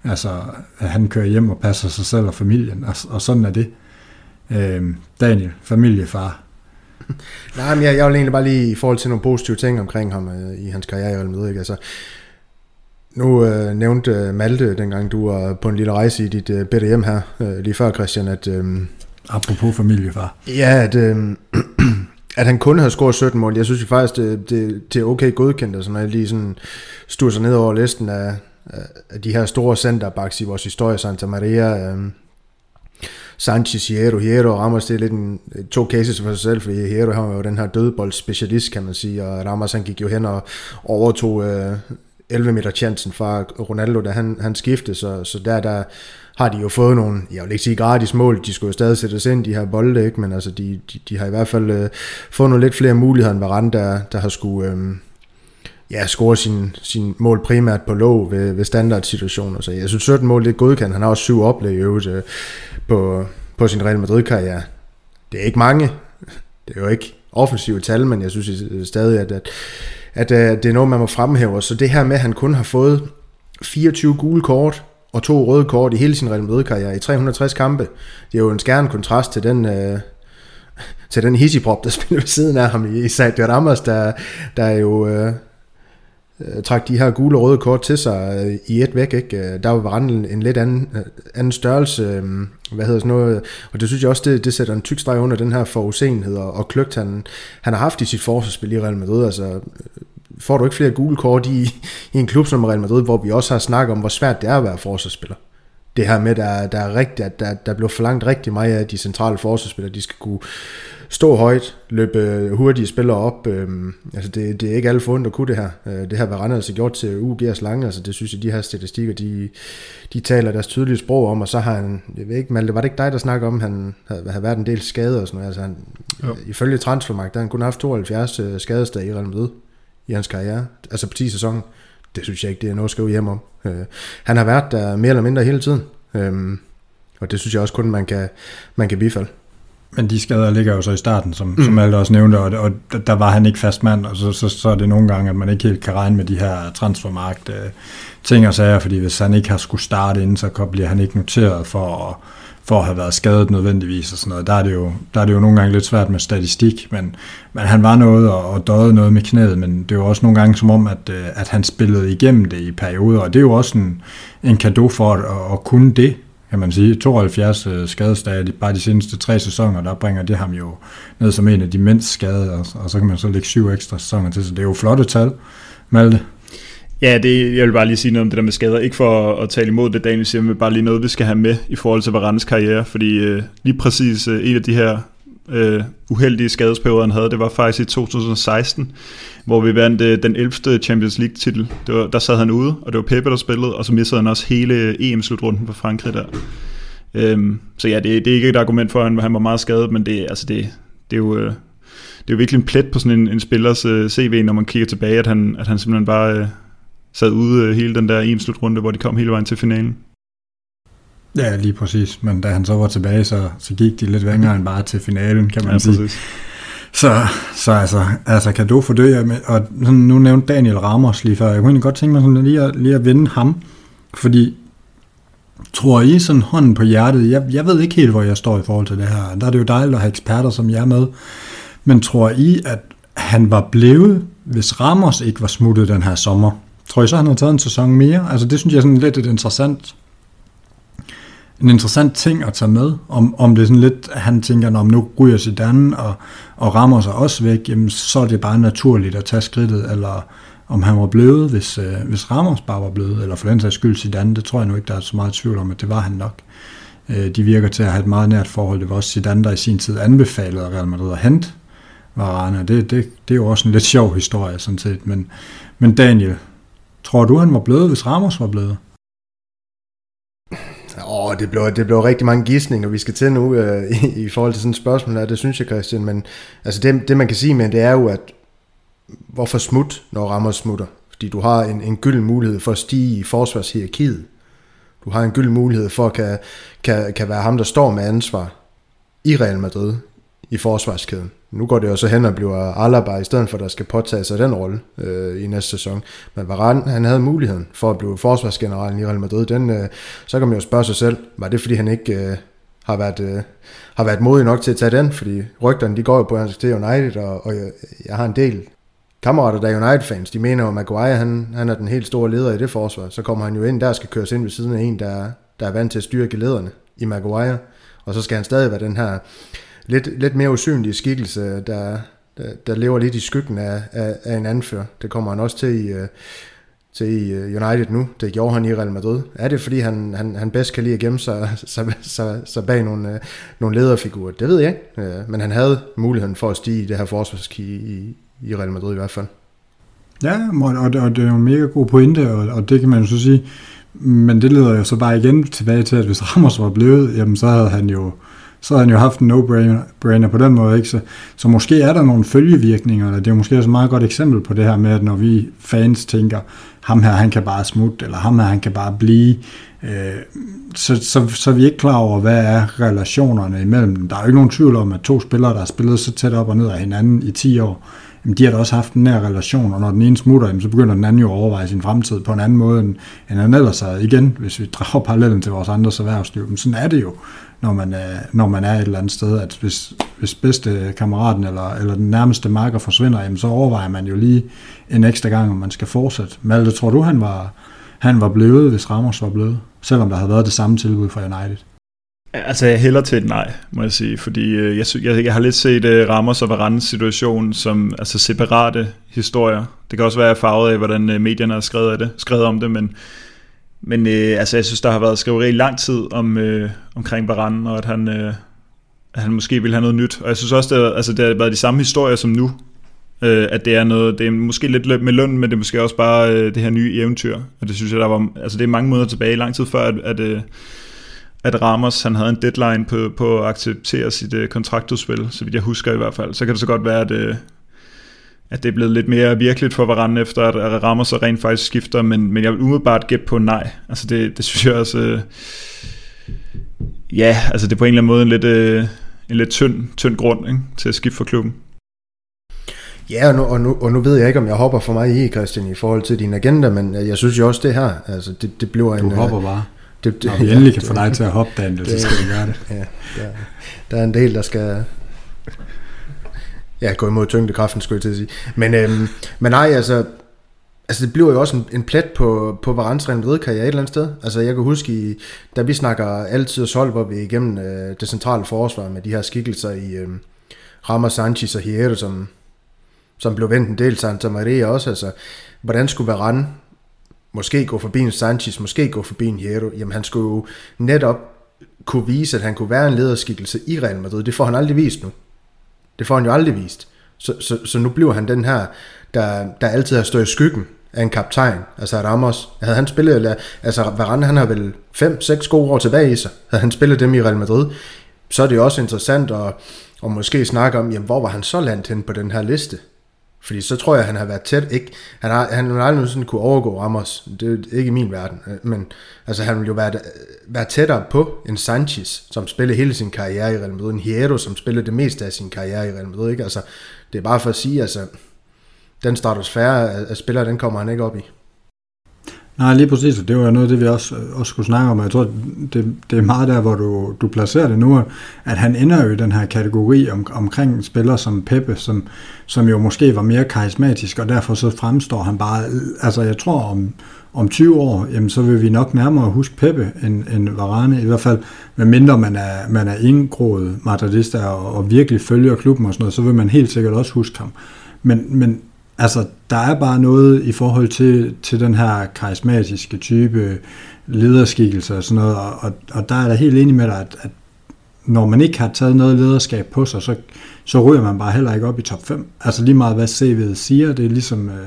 A: Altså, han kører hjem og passer sig selv og familien, og, og sådan er det. Øh, Daniel, familiefar.
B: Nej, men jeg, jeg vil egentlig bare lige i forhold til nogle positive ting omkring ham øh, i hans karriere Real Madrid. Ikke? Altså, nu øh, nævnte øh, Malte, dengang du var på en lille rejse i dit øh, bedre hjem her, øh, lige før Christian, at... Øh,
A: Apropos familiefar.
B: Ja, at, øh, at han kun havde scoret 17 mål. Jeg synes jo faktisk, det, det, det er okay godkendt, altså, når jeg lige sådan sig ned over listen af, af de her store centerbacks i vores historie, Santa Maria, øh, Sanchez, Hierro. Hierro Ramos, det er lidt en, øh, to cases for sig selv, fordi Hierro har jo den her dødboldspecialist, kan man sige, og Ramos han gik jo hen og overtog øh, 11 meter chancen fra Ronaldo, da han, han skiftede, så, så der, der har de jo fået nogle, jeg vil ikke sige gratis mål, de skulle jo stadig sættes ind, de her bolde, ikke? men altså de, de, de har i hvert fald øh, fået nogle lidt flere muligheder end Varane, der, der har skulle... Øh, ja, score sin, sin mål primært på lov ved, ved standardsituationer. Så jeg synes, 17 mål det er godkendt. Han har også syv oplæg i øvrigt øh, på, på sin Real Madrid-karriere. Det er ikke mange. Det er jo ikke offensive tal, men jeg synes øh, stadig, at, at, at, at det er noget, man må fremhæve. Så det her med, at han kun har fået 24 gule kort og to røde kort i hele sin Real Madrid-karriere i 360 kampe, det er jo en skærende kontrast til den... Øh, til den hissiprop, der spiller ved siden af ham i Sergio Ramos, der, der jo øh, øh, trak de her gule og røde kort til sig øh, i et væk. Ikke? Øh, der var Varane en, lidt anden, øh, anden størrelse, øh, hvad hedder sådan noget, og det synes jeg også, det, det sætter en tyk streg under den her forudsenhed og, og kløgt, han, han har haft i sit forsvarsspil i Real Madrid. Altså, øh, får du ikke flere gule kort i, i en klub som Real Madrid, hvor vi også har snakket om, hvor svært det er at være forsvarsspiller. Det her med, der, der er rigtigt, at der, der blev forlangt rigtig meget af de centrale forsvarsspillere, de skal kunne stå højt, løbe hurtige spillere op. Øhm, altså det, det er ikke alle fundet at kunne det her. Øh, det her var altså gjort til UG's lange, altså det synes jeg, de her statistikker, de, de taler deres tydelige sprog om, og så har han, jeg ved ikke, Malte, var det ikke dig, der snakker om, han havde, havde været en del skader og sådan noget, altså han, jo. ifølge Transfermarkt, der har han kun haft 72 øh, skadesdage i Real Madrid i hans karriere, altså på 10 sæsoner. Det synes jeg ikke, det er noget at skrive hjem om. Øh, han har været der mere eller mindre hele tiden, øhm, og det synes jeg også kun, man kan, man kan bifalde.
A: Men de skader ligger jo så i starten, som, mm. som alle også nævnte, og, og der var han ikke fast mand, og så, så, så er det nogle gange, at man ikke helt kan regne med de her transfermarkt øh, ting og sager, fordi hvis han ikke har skulle starte inden, så bliver han ikke noteret for at, for at have været skadet nødvendigvis og sådan noget. Der er det jo, der er det jo nogle gange lidt svært med statistik, men, men han var noget og, og døde noget med knæet, men det var også nogle gange som om, at, øh, at han spillede igennem det i perioder, og det er jo også en, en gave for at, at kunne det, kan man sige. 72 øh, skadesdage bare de seneste tre sæsoner, der bringer det ham jo ned som en af de mindst skadede, og, og så kan man så lægge syv ekstra sæsoner til, så det er jo flotte tal, Malte.
C: Ja, det, jeg vil bare lige sige noget om det der med skader. Ikke for at, at tale imod det, Daniel siger, men bare lige noget, vi skal have med i forhold til Varandes karriere. Fordi øh, lige præcis øh, en af de her øh, uheldige skadesperiode, han havde, det var faktisk i 2016, hvor vi vandt øh, den 11. Champions League-titel. Det var, der sad han ude, og det var Pepe, der spillede, og så missede han også hele øh, EM-slutrunden for Frankrig der. Øhm, så ja, det, det er ikke et argument for, at han, var meget skadet, men det, altså det, det er jo... Øh, det er jo virkelig en plet på sådan en, en spillers øh, CV, når man kigger tilbage, at han, at han simpelthen bare øh, sad ude øh, hele den der EM-slutrunde, hvor de kom hele vejen til finalen.
A: Ja, lige præcis. Men da han så var tilbage, så, så gik de lidt længere end bare til finalen, kan man ja, sige. Præcis. Så, så altså, altså kan du for det, og sådan, nu nævnte Daniel Ramos lige før, jeg kunne godt tænke mig sådan lige at, lige at vinde ham, fordi tror I sådan hånden på hjertet, jeg, jeg ved ikke helt, hvor jeg står i forhold til det her, der er det jo dejligt at have eksperter som jeg med, men tror I, at han var blevet, hvis Ramos ikke var smuttet den her sommer? Tror I så, han har taget en sæson mere? Altså det synes jeg er sådan lidt et interessant en interessant ting at tage med, om, om det er sådan lidt, at han tænker, om nu ryger Zidane og, og rammer sig også væk, jamen, så er det bare naturligt at tage skridtet, eller om han var blevet, hvis, øh, hvis Ramos bare var blevet, eller for den sags skyld Zidane, det tror jeg nu ikke, der er så meget tvivl om, at det var han nok. Øh, de virker til at have et meget nært forhold. Det var også Zidane, der i sin tid anbefalede Real Madrid at hente Varane. Det, det, det er jo også en lidt sjov historie, sådan set. Men, men Daniel, tror du, han var blevet, hvis Ramos var blevet?
B: Åh, det blev, det blev rigtig mange gissninger, vi skal til nu øh, i, i forhold til sådan et spørgsmål her, det synes jeg, Christian. Men altså det, det man kan sige men det er jo, at hvorfor smut, når rammer smutter? Fordi du har en, en gylden mulighed for at stige i forsvarshierarkiet. Du har en gylden mulighed for at kan, kan, kan være ham, der står med ansvar i Real Madrid i forsvarskæden. Nu går det jo så hen og bliver Alaba, i stedet for at der skal påtage sig den rolle øh, i næste sæson. Men Varane, han havde muligheden for at blive forsvarsgeneralen i Real Madrid. Den, øh, så kan man jo spørge sig selv, var det fordi han ikke øh, har, været, øh, har været modig nok til at tage den? Fordi rygterne de går jo på, at han skal til United, og, og jeg, jeg har en del kammerater, der er United-fans, de mener jo, at Maguire han, han er den helt store leder i det forsvar. Så kommer han jo ind, der skal køres ind ved siden af en, der, der er vant til at styre lederne i Maguire. Og så skal han stadig være den her lidt, lidt mere usynlige skikkelse, der, der, der lever lidt i skyggen af, af, af en anfører. Det kommer han også til i, øh, til i øh, United nu. Det gjorde han i Real Madrid. Er det fordi, han, han, han bedst kan lide at gemme sig, sig, sig, sig bag nogle, øh, nogle lederfigurer? Det ved jeg ikke. Men han havde muligheden for at stige i det her forsvarski i, i Real Madrid i hvert fald.
A: Ja, og det, og det er jo en mega god pointe, og, og det kan man jo så sige. Men det leder jo så bare igen tilbage til, at hvis Ramos var blevet, jamen så havde han jo så havde han jo haft en no-brainer på den måde. Ikke? Så, så måske er der nogle følgevirkninger, eller det er måske også et meget godt eksempel på det her med, at når vi fans tænker, ham her han kan bare smutte, eller ham her han kan bare blive, øh, så, så, så er vi ikke klar over, hvad er relationerne imellem dem. Der er jo ikke nogen tvivl om, at to spillere, der har spillet så tæt op og ned af hinanden i 10 år, jamen de har da også haft en nær relation, og når den ene smutter, jamen, så begynder den anden jo at overveje sin fremtid på en anden måde, end, end han ellers havde. Igen, hvis vi drager parallellen til vores andres erhvervsliv, men sådan er det jo når man, er, når man er et eller andet sted, at hvis, hvis bedste kammeraten eller, eller den nærmeste marker forsvinder, jamen, så overvejer man jo lige en ekstra gang, om man skal fortsætte. Malte, tror du, han var, han var blevet, hvis Ramos var blevet? Selvom der havde været det samme tilbud fra United.
C: Altså, jeg hælder til et nej, må jeg sige, fordi øh, jeg, jeg, jeg har lidt set uh, Ramos og Varandes situation som altså, separate historier. Det kan også være farvet af, hvordan uh, medierne har skrevet, af det, skrevet om det, men men øh, altså, jeg synes, der har været skrevet i lang tid om, øh, omkring Varane, og at han, øh, at han måske vil have noget nyt. Og jeg synes også, det, altså, det har været de samme historier som nu. Øh, at det er noget, det er måske lidt med løn, men det er måske også bare øh, det her nye eventyr. Og det synes jeg, der var, altså det er mange måneder tilbage, lang tid før, at, at, øh, at Ramos han havde en deadline på, på at acceptere sit øh, kontraktudspil, så vidt jeg husker i hvert fald. Så kan det så godt være, at, øh, at det er blevet lidt mere virkeligt for Varane, efter at Ramos så rent faktisk skifter, men, men jeg vil umiddelbart gætte på nej. Altså det, det synes jeg også, øh, ja, altså det er på en eller anden måde en lidt, øh, en lidt tynd, tynd grund ikke, til at skifte for klubben.
B: Ja, og nu, og, nu, og nu ved jeg ikke, om jeg hopper for mig i, Christian, i forhold til din agenda, men jeg synes jo også det her, altså det, det bliver
A: en... Du hopper bare. Det, det, Når vi ja, endelig kan det, få dig til at hoppe, Daniel, det, så skal vi gøre det.
B: Ja, der, der er en del, der skal ja, gå imod tyngdekraften, skulle jeg til at sige. Men, øhm, men nej, altså, altså det bliver jo også en, en plet på, på Varans Madrid-karriere et eller andet sted. Altså jeg kan huske, i, da vi snakker altid hold, hvor vi igennem øh, det centrale forsvar med de her skikkelser i øh, Ramos, Sanchez og Hierro, som, som blev vendt en del Santa Maria også. Altså, hvordan skulle Varane måske gå forbi en Sanchez, måske gå forbi en Hierro? Jamen han skulle jo netop kunne vise, at han kunne være en lederskikkelse i Real Madrid. Det får han aldrig vist nu. Det får han jo aldrig vist. Så, så, så nu bliver han den her, der, der altid har stået i skyggen af en kaptajn, altså Ramos. Havde han spillet, altså Varane han har vel 5-6 gode år tilbage i sig, havde han spillet dem i Real Madrid, så er det jo også interessant at, at måske snakke om, jamen, hvor var han så landet hen på den her liste? Fordi så tror jeg, han har været tæt. Ikke, han har, han har aldrig sådan kunne overgå Ramos. Det er ikke i min verden. Øh, men altså, han vil jo være, være tættere på en Sanchez, som spillede hele sin karriere i Real Madrid. En Hierro, som spillede det meste af sin karriere i Real Madrid. Ikke? Altså, det er bare for at sige, altså, den stratosfære af spillere, den kommer han ikke op i.
A: Nej, lige præcis, og det var noget af det, vi også, også skulle snakke om, jeg tror, det, det er meget der, hvor du, du placerer det nu, at han ender jo i den her kategori om, omkring spillere som Peppe, som, som jo måske var mere karismatisk, og derfor så fremstår han bare, altså jeg tror om, om 20 år, jamen så vil vi nok nærmere huske Peppe end, end Varane, i hvert fald, medmindre man er, man er indgroet madridista og, og virkelig følger klubben og sådan noget, så vil man helt sikkert også huske ham. Men, men Altså, der er bare noget i forhold til, til den her karismatiske type lederskikkelse og sådan noget, og, og der er der helt enig med dig, at, at når man ikke har taget noget lederskab på sig, så, så ryger man bare heller ikke op i top 5. Altså lige meget hvad CV'et siger, det er ligesom, øh,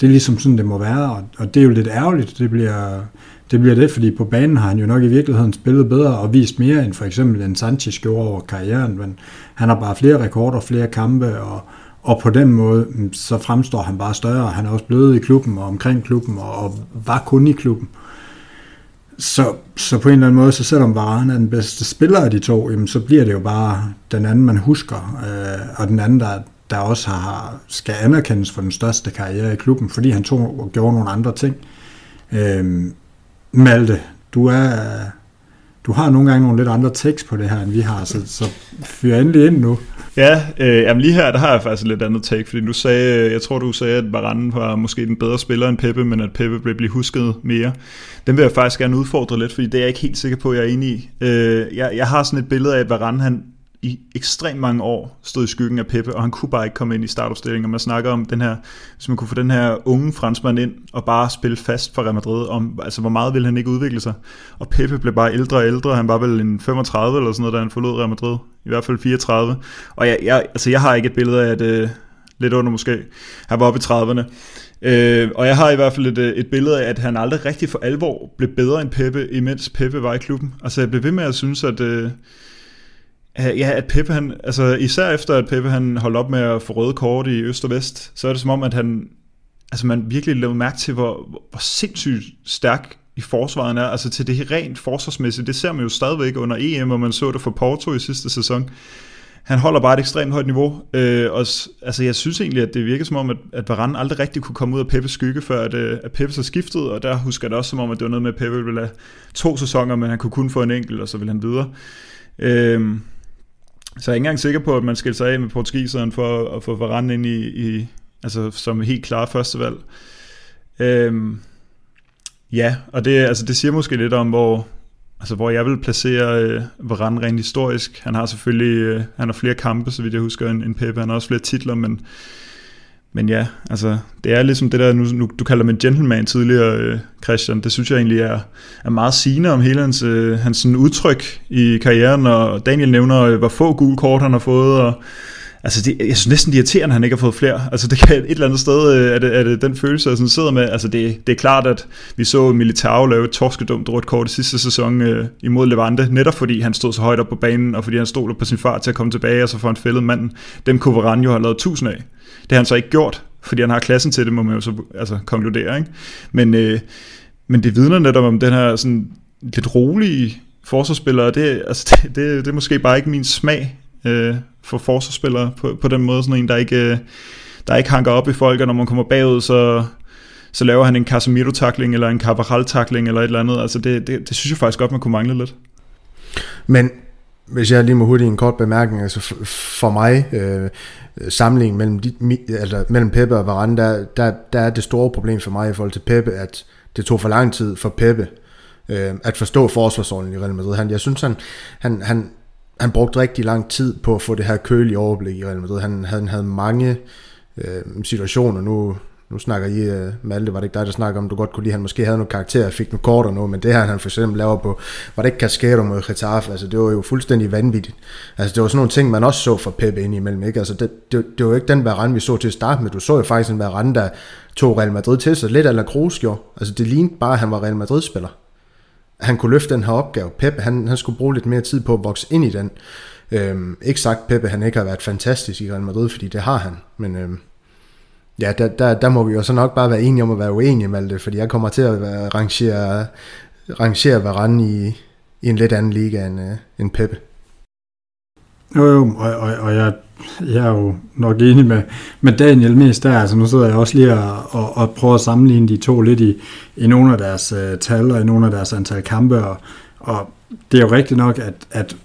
A: det er ligesom sådan, det må være, og, og det er jo lidt ærgerligt, det bliver, det bliver det, fordi på banen har han jo nok i virkeligheden spillet bedre og vist mere end for eksempel en Sanchez gjorde over karrieren, men han har bare flere rekorder, flere kampe, og, og på den måde, mm, så fremstår han bare større. Han er også blevet i klubben og omkring klubben, og, og var kun i klubben. Så, så på en eller anden måde, så selvom Varane er den bedste spiller af de to, jamen, så bliver det jo bare den anden, man husker, øh, og den anden, der, der også har, skal anerkendes for den største karriere i klubben, fordi han tog og gjorde nogle andre ting. Øh, Malte, du er du har nogle gange nogle lidt andre tekst på det her, end vi har, så, så fyr endelig ind nu.
C: Ja, øh, jamen lige her, der har jeg faktisk lidt andet take, fordi du sagde, jeg tror du sagde, at Varane var måske den bedre spiller end Peppe, men at Peppe blev blive husket mere. Den vil jeg faktisk gerne udfordre lidt, fordi det er jeg ikke helt sikker på, at jeg er enig i. Øh, jeg, jeg har sådan et billede af, at Varane han i ekstremt mange år stod i skyggen af Peppe, og han kunne bare ikke komme ind i startopstillingen. Man snakker om den her, hvis man kunne få den her unge franskmand ind og bare spille fast for Real Madrid, om, altså hvor meget ville han ikke udvikle sig. Og Peppe blev bare ældre og ældre, han var vel en 35 eller sådan noget, da han forlod Real Madrid, i hvert fald 34. Og jeg, jeg, altså jeg har ikke et billede af, at øh, lidt under måske, han var oppe i 30'erne. Øh, og jeg har i hvert fald et, øh, et billede af, at han aldrig rigtig for alvor blev bedre end Peppe, imens Peppe var i klubben. Altså jeg blev ved med at synes, at... Øh, Ja, at Peppe, han, altså især efter at Peppe han holdt op med at få røde kort i øst og vest, så er det som om, at han, altså man virkelig lavede mærke til, hvor, hvor sindssygt stærk i forsvaret er, altså til det rent forsvarsmæssigt, det ser man jo stadigvæk under EM, og man så det for Porto i sidste sæson. Han holder bare et ekstremt højt niveau, øh, og altså jeg synes egentlig, at det virker som om, at, at Varane aldrig rigtig kunne komme ud af Peppes skygge, før at, øh, at Peppe så skiftede, og der husker jeg det også som om, at det var noget med, at Peppe ville have to sæsoner, men han kunne kun få en enkelt, og så ville han videre. Øh, så jeg er ikke engang sikker på, at man skal sig af med portugiseren for at få Varane ind i, i altså som helt klar førstevalg. Øhm, ja, og det, altså det siger måske lidt om, hvor, altså hvor jeg vil placere øh, Varane rent historisk. Han har selvfølgelig øh, han har flere kampe, så vidt jeg husker, end, end Pepe. Han har også flere titler, men men ja, altså, det er ligesom det der, nu, nu du kalder mig en gentleman tidligere, øh, Christian, det synes jeg egentlig er, er meget sigende om hele hans, øh, hans sådan udtryk i karrieren, og Daniel nævner, øh, hvor få gule kort han har fået, og Altså, det, jeg synes næsten det irriterende, at han ikke har fået flere. Altså, det kan et eller andet sted, øh, er det, er det den følelse, jeg sådan sidder med. Altså, det, det er klart, at vi så Militao lave et torskedumt rødt kort i sidste sæson øh, imod Levante, netop fordi han stod så højt op på banen, og fordi han stod på sin far til at komme tilbage, og så får han fældet manden. Dem kunne Varane jo have lavet tusind af. Det har han så ikke gjort, fordi han har klassen til det, må man jo så altså, konkludere. Ikke? Men, øh, men det vidner netop om den her sådan, lidt rolige forsvarsspillere, det, altså, det, det, det er måske bare ikke min smag øh, for forsvarsspillere på, på den måde, sådan en, der ikke, øh, der ikke hanker op i folk, og når man kommer bagud, så, så laver han en Casemiro-takling, eller en Cabral-takling eller et eller andet. Altså det, det, det synes jeg faktisk godt, man kunne mangle lidt.
B: Men hvis jeg lige må hurtigt en kort bemærkning, altså for, for mig, øh, samlingen mellem, de, altså mellem Peppe og Varane, der, der, der er det store problem for mig i forhold til Peppe, at det tog for lang tid for Peppe øh, at forstå forsvarsordenen i Real Madrid. Han, jeg synes, han, han, han, han brugte rigtig lang tid på at få det her kølige overblik i Real Madrid. Han, han havde mange øh, situationer, nu, nu snakker I, øh, Malte, var det ikke dig, der snakker om, du godt kunne lide, at han måske havde nogle karakterer, fik nogle kort og noget, men det her, han for eksempel laver på, var det ikke Cascado mod Getafe, altså det var jo fuldstændig vanvittigt. Altså det var sådan nogle ting, man også så for Pepe ind imellem, ikke? Altså det, det, det var jo ikke den Varane, vi så til at starte med, du så jo faktisk en Varane, der tog Real Madrid til sig, lidt eller Kroos gjorde. Altså det lignede bare, at han var Real Madrid-spiller. Han kunne løfte den her opgave. Pep, han, han skulle bruge lidt mere tid på at vokse ind i den. Øhm, ikke sagt, Peppe, han ikke har været fantastisk i Real Madrid, fordi det har han, men øhm, Ja, der, der, der må vi jo så nok bare være enige om at være uenige, Malte, fordi jeg kommer til at rangere, rangere Varane i, i en lidt anden liga end, øh, end Peppe.
A: Jo, jo, og, og, og jeg, jeg er jo nok enig med, med Daniel mest der, altså nu sidder jeg også lige og, og, og prøver at sammenligne de to lidt i, i nogle af deres uh, tal og i nogle af deres antal kampe, og, og det er jo rigtigt nok, at, at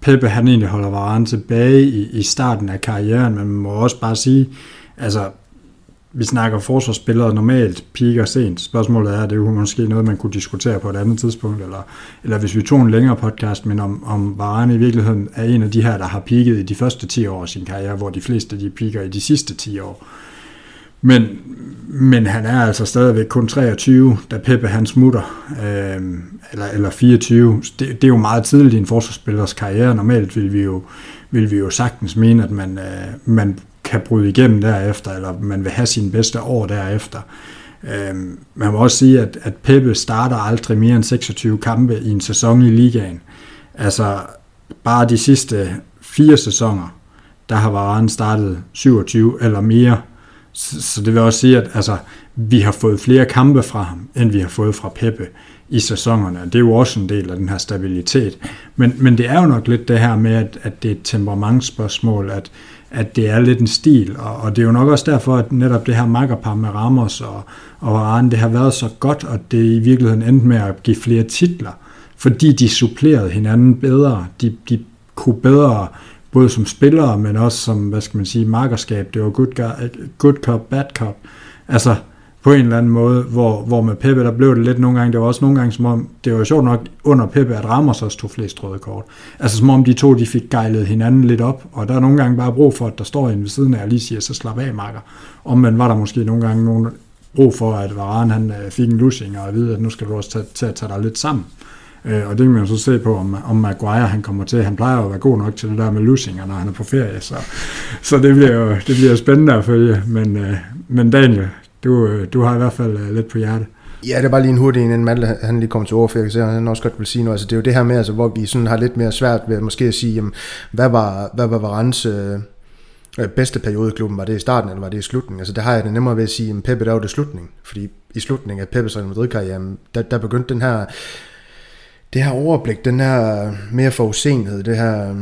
A: Peppe han egentlig holder Varane tilbage i, i starten af karrieren, men man må også bare sige, altså vi snakker forsvarsspillere normalt piker sent. Spørgsmålet er, det er jo måske noget, man kunne diskutere på et andet tidspunkt, eller, eller hvis vi tog en længere podcast, men om, om Varane i virkeligheden er en af de her, der har piket i de første 10 år af sin karriere, hvor de fleste de piker i de sidste 10 år. Men, men han er altså stadigvæk kun 23, da Peppe han smutter, øh, eller, eller 24. Det, det er jo meget tidligt i en forsvarsspillers karriere. Normalt vil vi jo, vil vi jo sagtens mene, at man, øh, man kan bryde igennem derefter, eller man vil have sine bedste år derefter. Øhm, man må også sige, at, at Peppe starter aldrig mere end 26 kampe i en sæson i ligaen. Altså, bare de sidste fire sæsoner, der har Varane startet 27 eller mere. Så, så det vil også sige, at altså, vi har fået flere kampe fra ham, end vi har fået fra Peppe i sæsonerne. Det er jo også en del af den her stabilitet. Men, men det er jo nok lidt det her med, at, at det er et temperamentsspørgsmål, at, at det er lidt en stil, og, og det er jo nok også derfor, at netop det her makkerpar med Ramos og, og Arne, det har været så godt, og det i virkeligheden endte med at give flere titler, fordi de supplerede hinanden bedre. De, de kunne bedre, både som spillere, men også som, hvad skal man sige, markerskab. Det var good, guy, good cop, bad cop. Altså, på en eller anden måde, hvor, hvor med Peppe, der blev det lidt nogle gange, det var også nogle gange som om, det var sjovt nok under Peppe, at Ramos også tog flest røde kort. Altså som om de to, de fik gejlet hinanden lidt op, og der er nogle gange bare brug for, at der står en ved siden af og lige siger, så slap af, makker. Om man var der måske nogle gange nogen brug for, at Varane han øh, fik en lussing, og at vide, at nu skal du også tage, tage, tage dig lidt sammen. Øh, og det kan man så se på, om, om Maguire han kommer til. Han plejer jo at være god nok til det der med lusinger, når han er på ferie. Så, så det, bliver jo det bliver spændende at følge. Men, øh, men Daniel, du, øh, du har i hvert fald øh, lidt på hjerte.
B: Ja, det er bare lige en hurtig en, inden Malte han lige kommer til ord, for jeg kan se, at han også godt vil sige noget. Altså, det er jo det her med, altså, hvor vi sådan har lidt mere svært ved måske at sige, jamen, hvad var, hvad var Varans øh, øh bedste periode i klubben? Var det i starten, eller var det i slutningen? Altså, det har jeg det nemmere ved at sige, at Peppe, der var det slutning. Fordi i slutningen af Peppes Real Madrid-karriere, der, der begyndte den her, det her overblik, den her mere forudsenhed, det her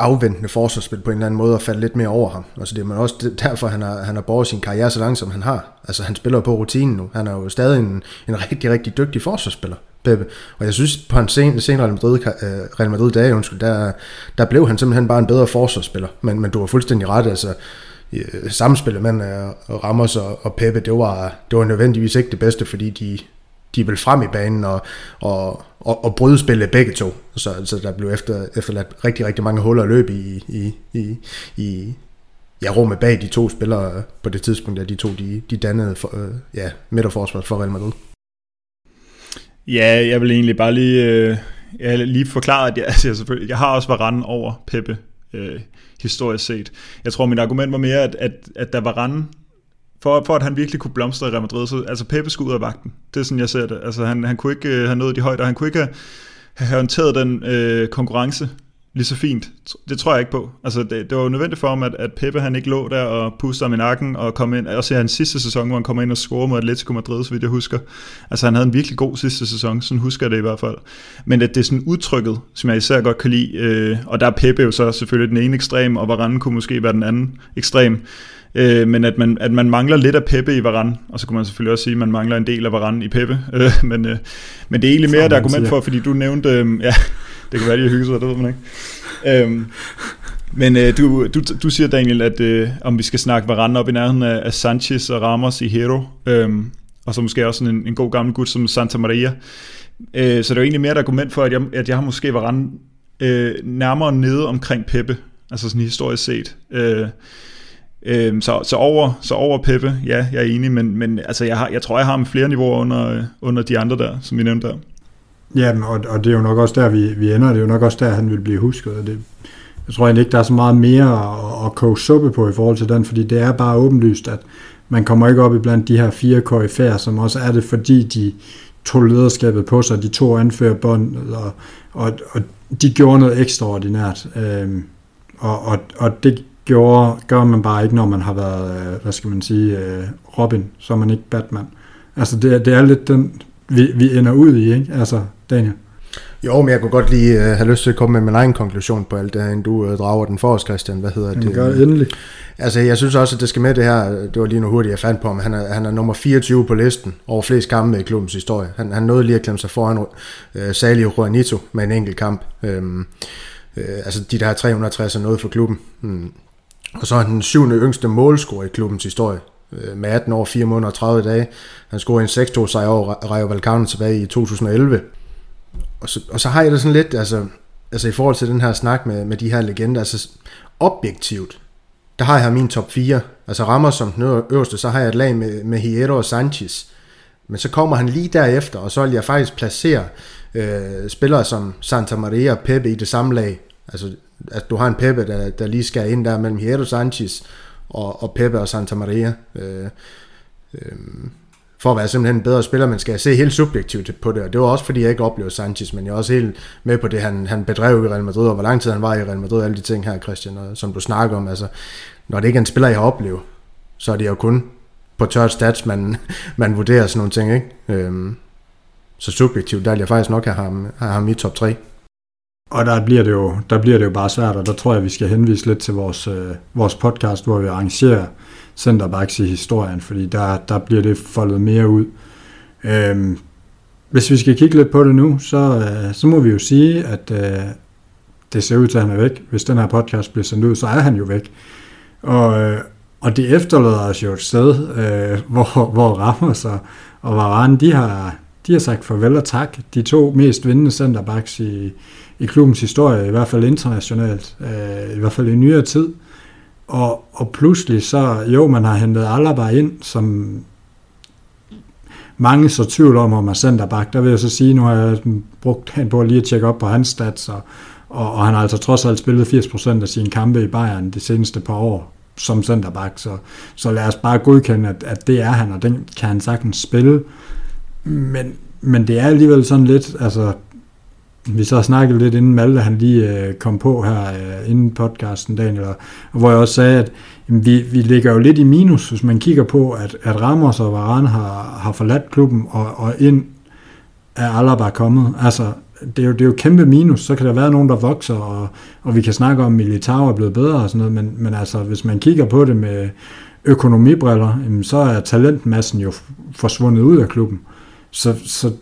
B: afventende forsvarsspil på en eller anden måde og falde lidt mere over ham. Altså det er også derfor, han har, han har borget sin karriere så langt, som han har. Altså han spiller på rutinen nu. Han er jo stadig en, en rigtig, rigtig dygtig forsvarsspiller, Pepe. Og jeg synes, på hans sen, senere Real Madrid, øh, Real Madrid dage, undskyld, der, der blev han simpelthen bare en bedre forsvarsspiller. Men, men du har fuldstændig ret, altså øh, samspillet mellem øh, Ramos og, og Pepe, det var, det var nødvendigvis ikke det bedste, fordi de, de vil frem i banen og, og, og, og bryde spillet begge to. Så, så der blev efter, efterladt rigtig, rigtig mange huller at løbe i, i, i, i ja, rummet bag de to spillere på det tidspunkt, da de to de, de dannede for, øh, ja, midterforsvar for Real Madrid.
C: Ja, jeg vil egentlig bare lige, øh, jeg lige forklare, at jeg, altså, jeg, selvfølgelig, jeg har også Varane over Peppe, øh, historisk set. Jeg tror, mit argument var mere, at, at, at der Varane for, for at han virkelig kunne blomstre i Real Madrid, så altså Pepe skulle ud af vagten. Det er sådan, jeg ser det. Altså han, han kunne ikke øh, have nået de højder, han kunne ikke have, have håndteret den øh, konkurrence lige så fint. Det tror jeg ikke på. Altså, det, det var jo nødvendigt for ham, at, at Pepe han ikke lå der og pustede ham i nakken og kom ind. Også i hans sidste sæson, hvor han kommer ind og scorer mod Atletico Madrid, så vidt jeg husker. Altså, han havde en virkelig god sidste sæson, sådan husker jeg det i hvert fald. Men at det er sådan udtrykket, som jeg især godt kan lide, øh, og der er Pepe jo så selvfølgelig den ene ekstrem, og Varane kunne måske være den anden ekstrem. Øh, men at man, at man mangler lidt af Peppe i Varane, og så kunne man selvfølgelig også sige, at man mangler en del af Varane i Peppe. Øh, men, øh, men det er egentlig mere et argument for, fordi du nævnte, øh, ja, det kan være, de har hygget sig, det ved man ikke. Øh, men øh, du, du, du siger, Daniel, at øh, om vi skal snakke Varane op i nærheden af, af Sanchez og Ramos i Hero, øh, og så måske også en, en god gammel gut som Santa Maria. Øh, så det er jo egentlig mere et argument for, at jeg, at jeg har måske Varane øh, nærmere nede omkring Peppe, altså sådan historisk set. Øh, øh, så, så, over, så over Peppe, ja, jeg er enig, men, men altså, jeg, har, jeg tror, jeg har ham flere niveauer under, under de andre der, som vi nævnte der.
A: Ja, og, og det er jo nok også der, vi, vi ender. Det er jo nok også der, han vil blive husket. Og det, jeg tror egentlig ikke, der er så meget mere at, at koge suppe på i forhold til den, fordi det er bare åbenlyst, at man kommer ikke op i blandt de her fire KF'er, som også er det, fordi de tog lederskabet på sig, de to anfører bånd, og, og, og de gjorde noget ekstraordinært. Øhm, og, og, og det gjorde, gør man bare ikke, når man har været, øh, hvad skal man sige, øh, Robin, så er man ikke Batman. Altså det, det er lidt den, vi, vi ender ud i, ikke? Altså, Daniel.
B: Jo, men jeg kunne godt lige uh, have lyst til at komme med min egen konklusion på alt det her, inden du uh, drager den for os, Christian. Hvad hedder
A: Jamen,
B: det?
A: Gør endelig.
B: Altså, jeg synes også, at det skal med det her. Det var lige nu hurtigt, jeg fandt på ham. Han er, han er nummer 24 på listen over flest kampe i klubbens historie. Han, han nåede lige at klemme sig foran uh, Salio Juanito med en enkelt kamp. Um, uh, altså, de der 360 er noget for klubben. Um, og så er han den syvende yngste målscorer i klubbens historie øh, med 18 år, 4 måneder og 30 dage. Han scorede en 6-2 sejr over Rayo Vallecano tilbage i 2011 og så, og så har jeg det sådan lidt, altså, altså i forhold til den her snak med, med de her legender, altså objektivt, der har jeg min top 4. Altså rammer som den øverste, så har jeg et lag med, med Hierro og Sanchez. Men så kommer han lige derefter, og så vil jeg faktisk placere øh, spillere som Santa Maria og Pepe i det samme lag. Altså, at du har en Pepe, der, der lige skal ind der mellem Hierro Sanchez og, og Pepe og Santa Maria. Øh, øh, for at være simpelthen en bedre spiller, man skal se helt subjektivt på det, og det var også fordi, jeg ikke oplevede Sanchez, men jeg er også helt med på det, han, han bedrev i Real Madrid, og hvor lang tid han var i Real Madrid, alle de ting her, Christian, og, som du snakker om, altså, når det ikke er en spiller, jeg har oplevet, så er det jo kun på tørt stats, man, man vurderer sådan nogle ting, ikke? Øhm, så subjektivt, der vil jeg faktisk nok have ham, have ham i top 3.
A: Og der bliver, det jo, der bliver det jo bare svært, og der tror jeg, vi skal henvise lidt til vores, øh, vores podcast, hvor vi arrangerer centerbacks i historien, fordi der, der bliver det foldet mere ud. Øhm, hvis vi skal kigge lidt på det nu, så, øh, så må vi jo sige, at øh, det ser ud til, at han er væk. Hvis den her podcast bliver sendt ud, så er han jo væk. Og, øh, og det efterlader os jo et sted, øh, hvor, hvor Ramos sig og Varane, de har, de har sagt farvel og tak. De to mest vindende centerbacks i, i klubbens historie, i hvert fald internationalt, øh, i hvert fald i nyere tid. Og, og pludselig så, jo, man har hentet Alaba ind, som mange så tvivl om, om er centerback. Der vil jeg så sige, nu har jeg brugt han på lige at tjekke op på hans stats, og, og, og han har altså trods alt spillet 80% af sine kampe i Bayern de seneste par år som centerback, så, så lad os bare godkende, at, at det er han, og den kan han sagtens spille. Men, men det er alligevel sådan lidt, altså vi så snakket lidt inden Malte han lige øh, kom på her øh, inden podcasten, Daniel, og, hvor jeg også sagde, at jamen, vi, vi ligger jo lidt i minus, hvis man kigger på, at, at Ramos og Varane har, har forladt klubben, og, og ind er Alaba kommet. Altså, det er, jo, det er jo kæmpe minus, så kan der være nogen, der vokser, og, og vi kan snakke om, at Militao er blevet bedre og sådan noget, men, men altså, hvis man kigger på det med økonomibriller, jamen, så er talentmassen jo forsvundet ud af klubben. Så, så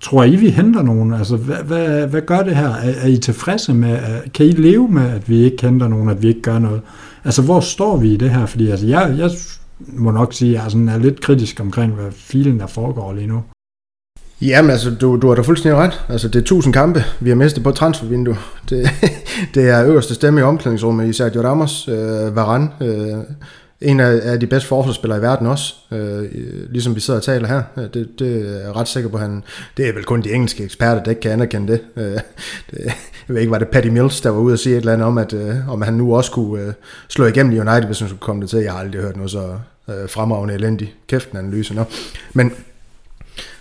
A: Tror I, vi henter nogen? Altså, hvad, hvad, hvad gør det her? Er, er I tilfredse med, kan I leve med, at vi ikke henter nogen, at vi ikke gør noget? Altså, hvor står vi i det her? Fordi altså, jeg, jeg må nok sige, at jeg sådan er lidt kritisk omkring, hvad filen der foregår lige nu.
B: Jamen altså, du, du har da fuldstændig ret. Altså, det er tusind kampe, vi har mistet på transfervindue. Det, det er øverste stemme i omklædningsrummet især Sergio Ramos, øh, Varane, øh, en af, af de bedste forsvarsspillere i verden også, øh, ligesom vi sidder og taler her. Øh, det, det er jeg ret sikker på, at han, det er vel kun de engelske eksperter, der ikke kan anerkende det. Øh, det jeg ved ikke, var det Paddy Mills, der var ude og sige et eller andet om, at øh, om han nu også kunne øh, slå igennem i United, hvis han skulle komme det til. Jeg har aldrig hørt noget så øh, fremragende elendig kæft analyse. Nå. Men,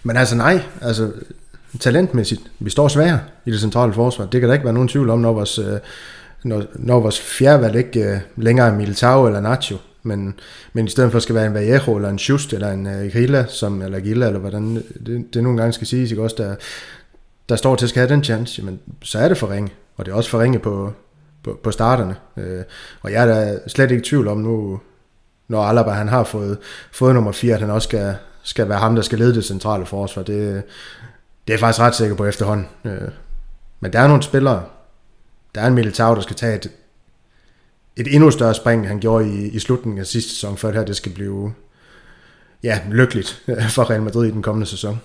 B: men altså nej, altså talentmæssigt, vi står svære i det centrale forsvar. Det kan der ikke være nogen tvivl om, når vores, øh, når, når vores fjerdevalg ikke øh, længere er Militao eller Nacho men, men i stedet for skal være en Vallejo, eller en Schust, eller en uh, Grilla, som, eller Gilla, eller hvordan det, det nogle gange skal siges, ikke også, der, der står til at skal have den chance, jamen, så er det for ringe, og det er også for ringe på, på, på starterne. Uh, og jeg er da slet ikke i tvivl om, nu, når Alaba han har fået, fået nummer 4, at han også skal, skal være ham, der skal lede det centrale forsvar. Det, det er jeg faktisk ret sikker på efterhånden. Øh, men der er nogle spillere, der er en Militao, der skal tage et, et endnu større spring, han gjorde i, i slutningen af sidste sæson, før det her det skal blive ja, lykkeligt for Real Madrid i den kommende sæson.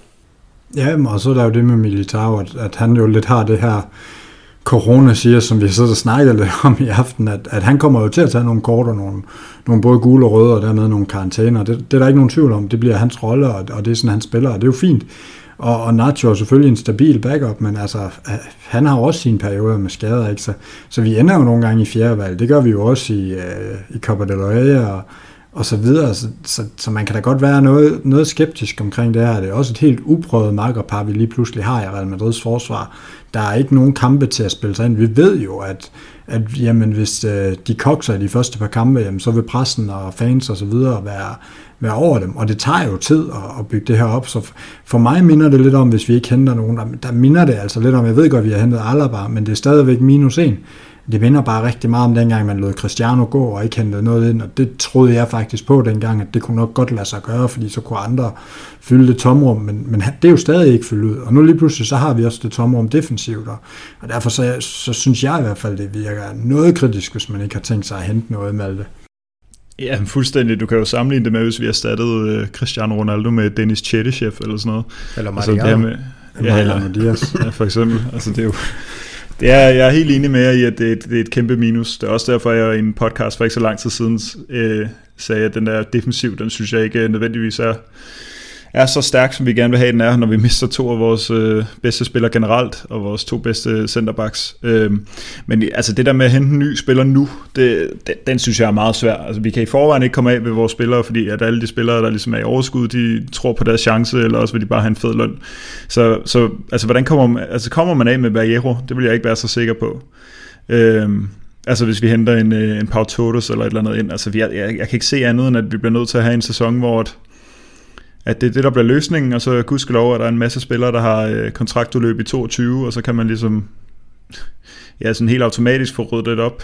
A: Ja, og så er der jo det med Militao, at, at han jo lidt har det her corona siger, som vi så snakket lidt om i aften, at, at han kommer jo til at tage nogle kort og nogle, nogle både gule og røde, og dermed nogle karantæner. Det, det er der ikke nogen tvivl om. Det bliver hans rolle, og, og det er sådan, han spiller, og det er jo fint. Og, og Nacho er selvfølgelig en stabil backup, men altså, øh, han har også sine perioder med skader, ikke? Så, så vi ender jo nogle gange i fjerde valg. Det gør vi jo også i, øh, i Copa del Rey og, og så videre. Så, så, så man kan da godt være noget, noget skeptisk omkring det her. Det er også et helt uprøvet makkerpar, vi lige pludselig har i Real Madrids forsvar. Der er ikke nogen kampe til at spille sig ind. Vi ved jo, at, at jamen, hvis øh, de kokser i de første par kampe, jamen, så vil pressen og fans og så videre være, være over dem. Og det tager jo tid at, at bygge det her op. Så for mig minder det lidt om, hvis vi ikke henter nogen, der, der minder det altså lidt om, jeg ved godt, at vi har hentet Alaba, men det er stadigvæk minus en det minder bare rigtig meget om dengang, man lod Cristiano gå og ikke hentede noget ind, og det troede jeg faktisk på dengang, at det kunne nok godt lade sig gøre, fordi så kunne andre fylde det tomrum, men, men det er jo stadig ikke fyldt ud, og nu lige pludselig så har vi også det tomrum defensivt, og, og derfor så, så synes jeg i hvert fald, det virker noget kritisk, hvis man ikke har tænkt sig at hente noget med det.
C: Ja, fuldstændig. Du kan jo sammenligne det med, hvis vi erstattede uh, Cristiano Ronaldo med Dennis Chetyshev eller sådan noget.
B: Eller Mariano. Altså, det med,
C: ja, eller, ja, for eksempel. Altså, det er jo det er, jeg er helt enig med jer i, at det er, et, det er et kæmpe minus. Det er også derfor, jeg i en podcast for ikke så lang tid siden øh, sagde, at den der defensiv, den synes jeg ikke nødvendigvis er er så stærk, som vi gerne vil have den er, når vi mister to af vores øh, bedste spillere generelt, og vores to bedste centerbacks. Øh, men altså det der med at hente en ny spiller nu, det, den, den synes jeg er meget svær. Altså vi kan i forvejen ikke komme af ved vores spillere, fordi at alle de spillere, der ligesom er i overskud, de tror på deres chance, eller også vil de bare have en fed løn. Så, så altså, hvordan kommer man, altså, kommer man af med Barriero? Det vil jeg ikke være så sikker på. Øh, Altså hvis vi henter en, øh, en Pau Torres eller et eller andet ind. Altså jeg, jeg, jeg kan ikke se andet end, at vi bliver nødt til at have en sæson, hvor at, at det er det, der bliver løsningen, og så gudskelov, at der er en masse spillere, der har øh, kontraktudløb i 22, og så kan man ligesom ja, sådan helt automatisk få ryddet det op.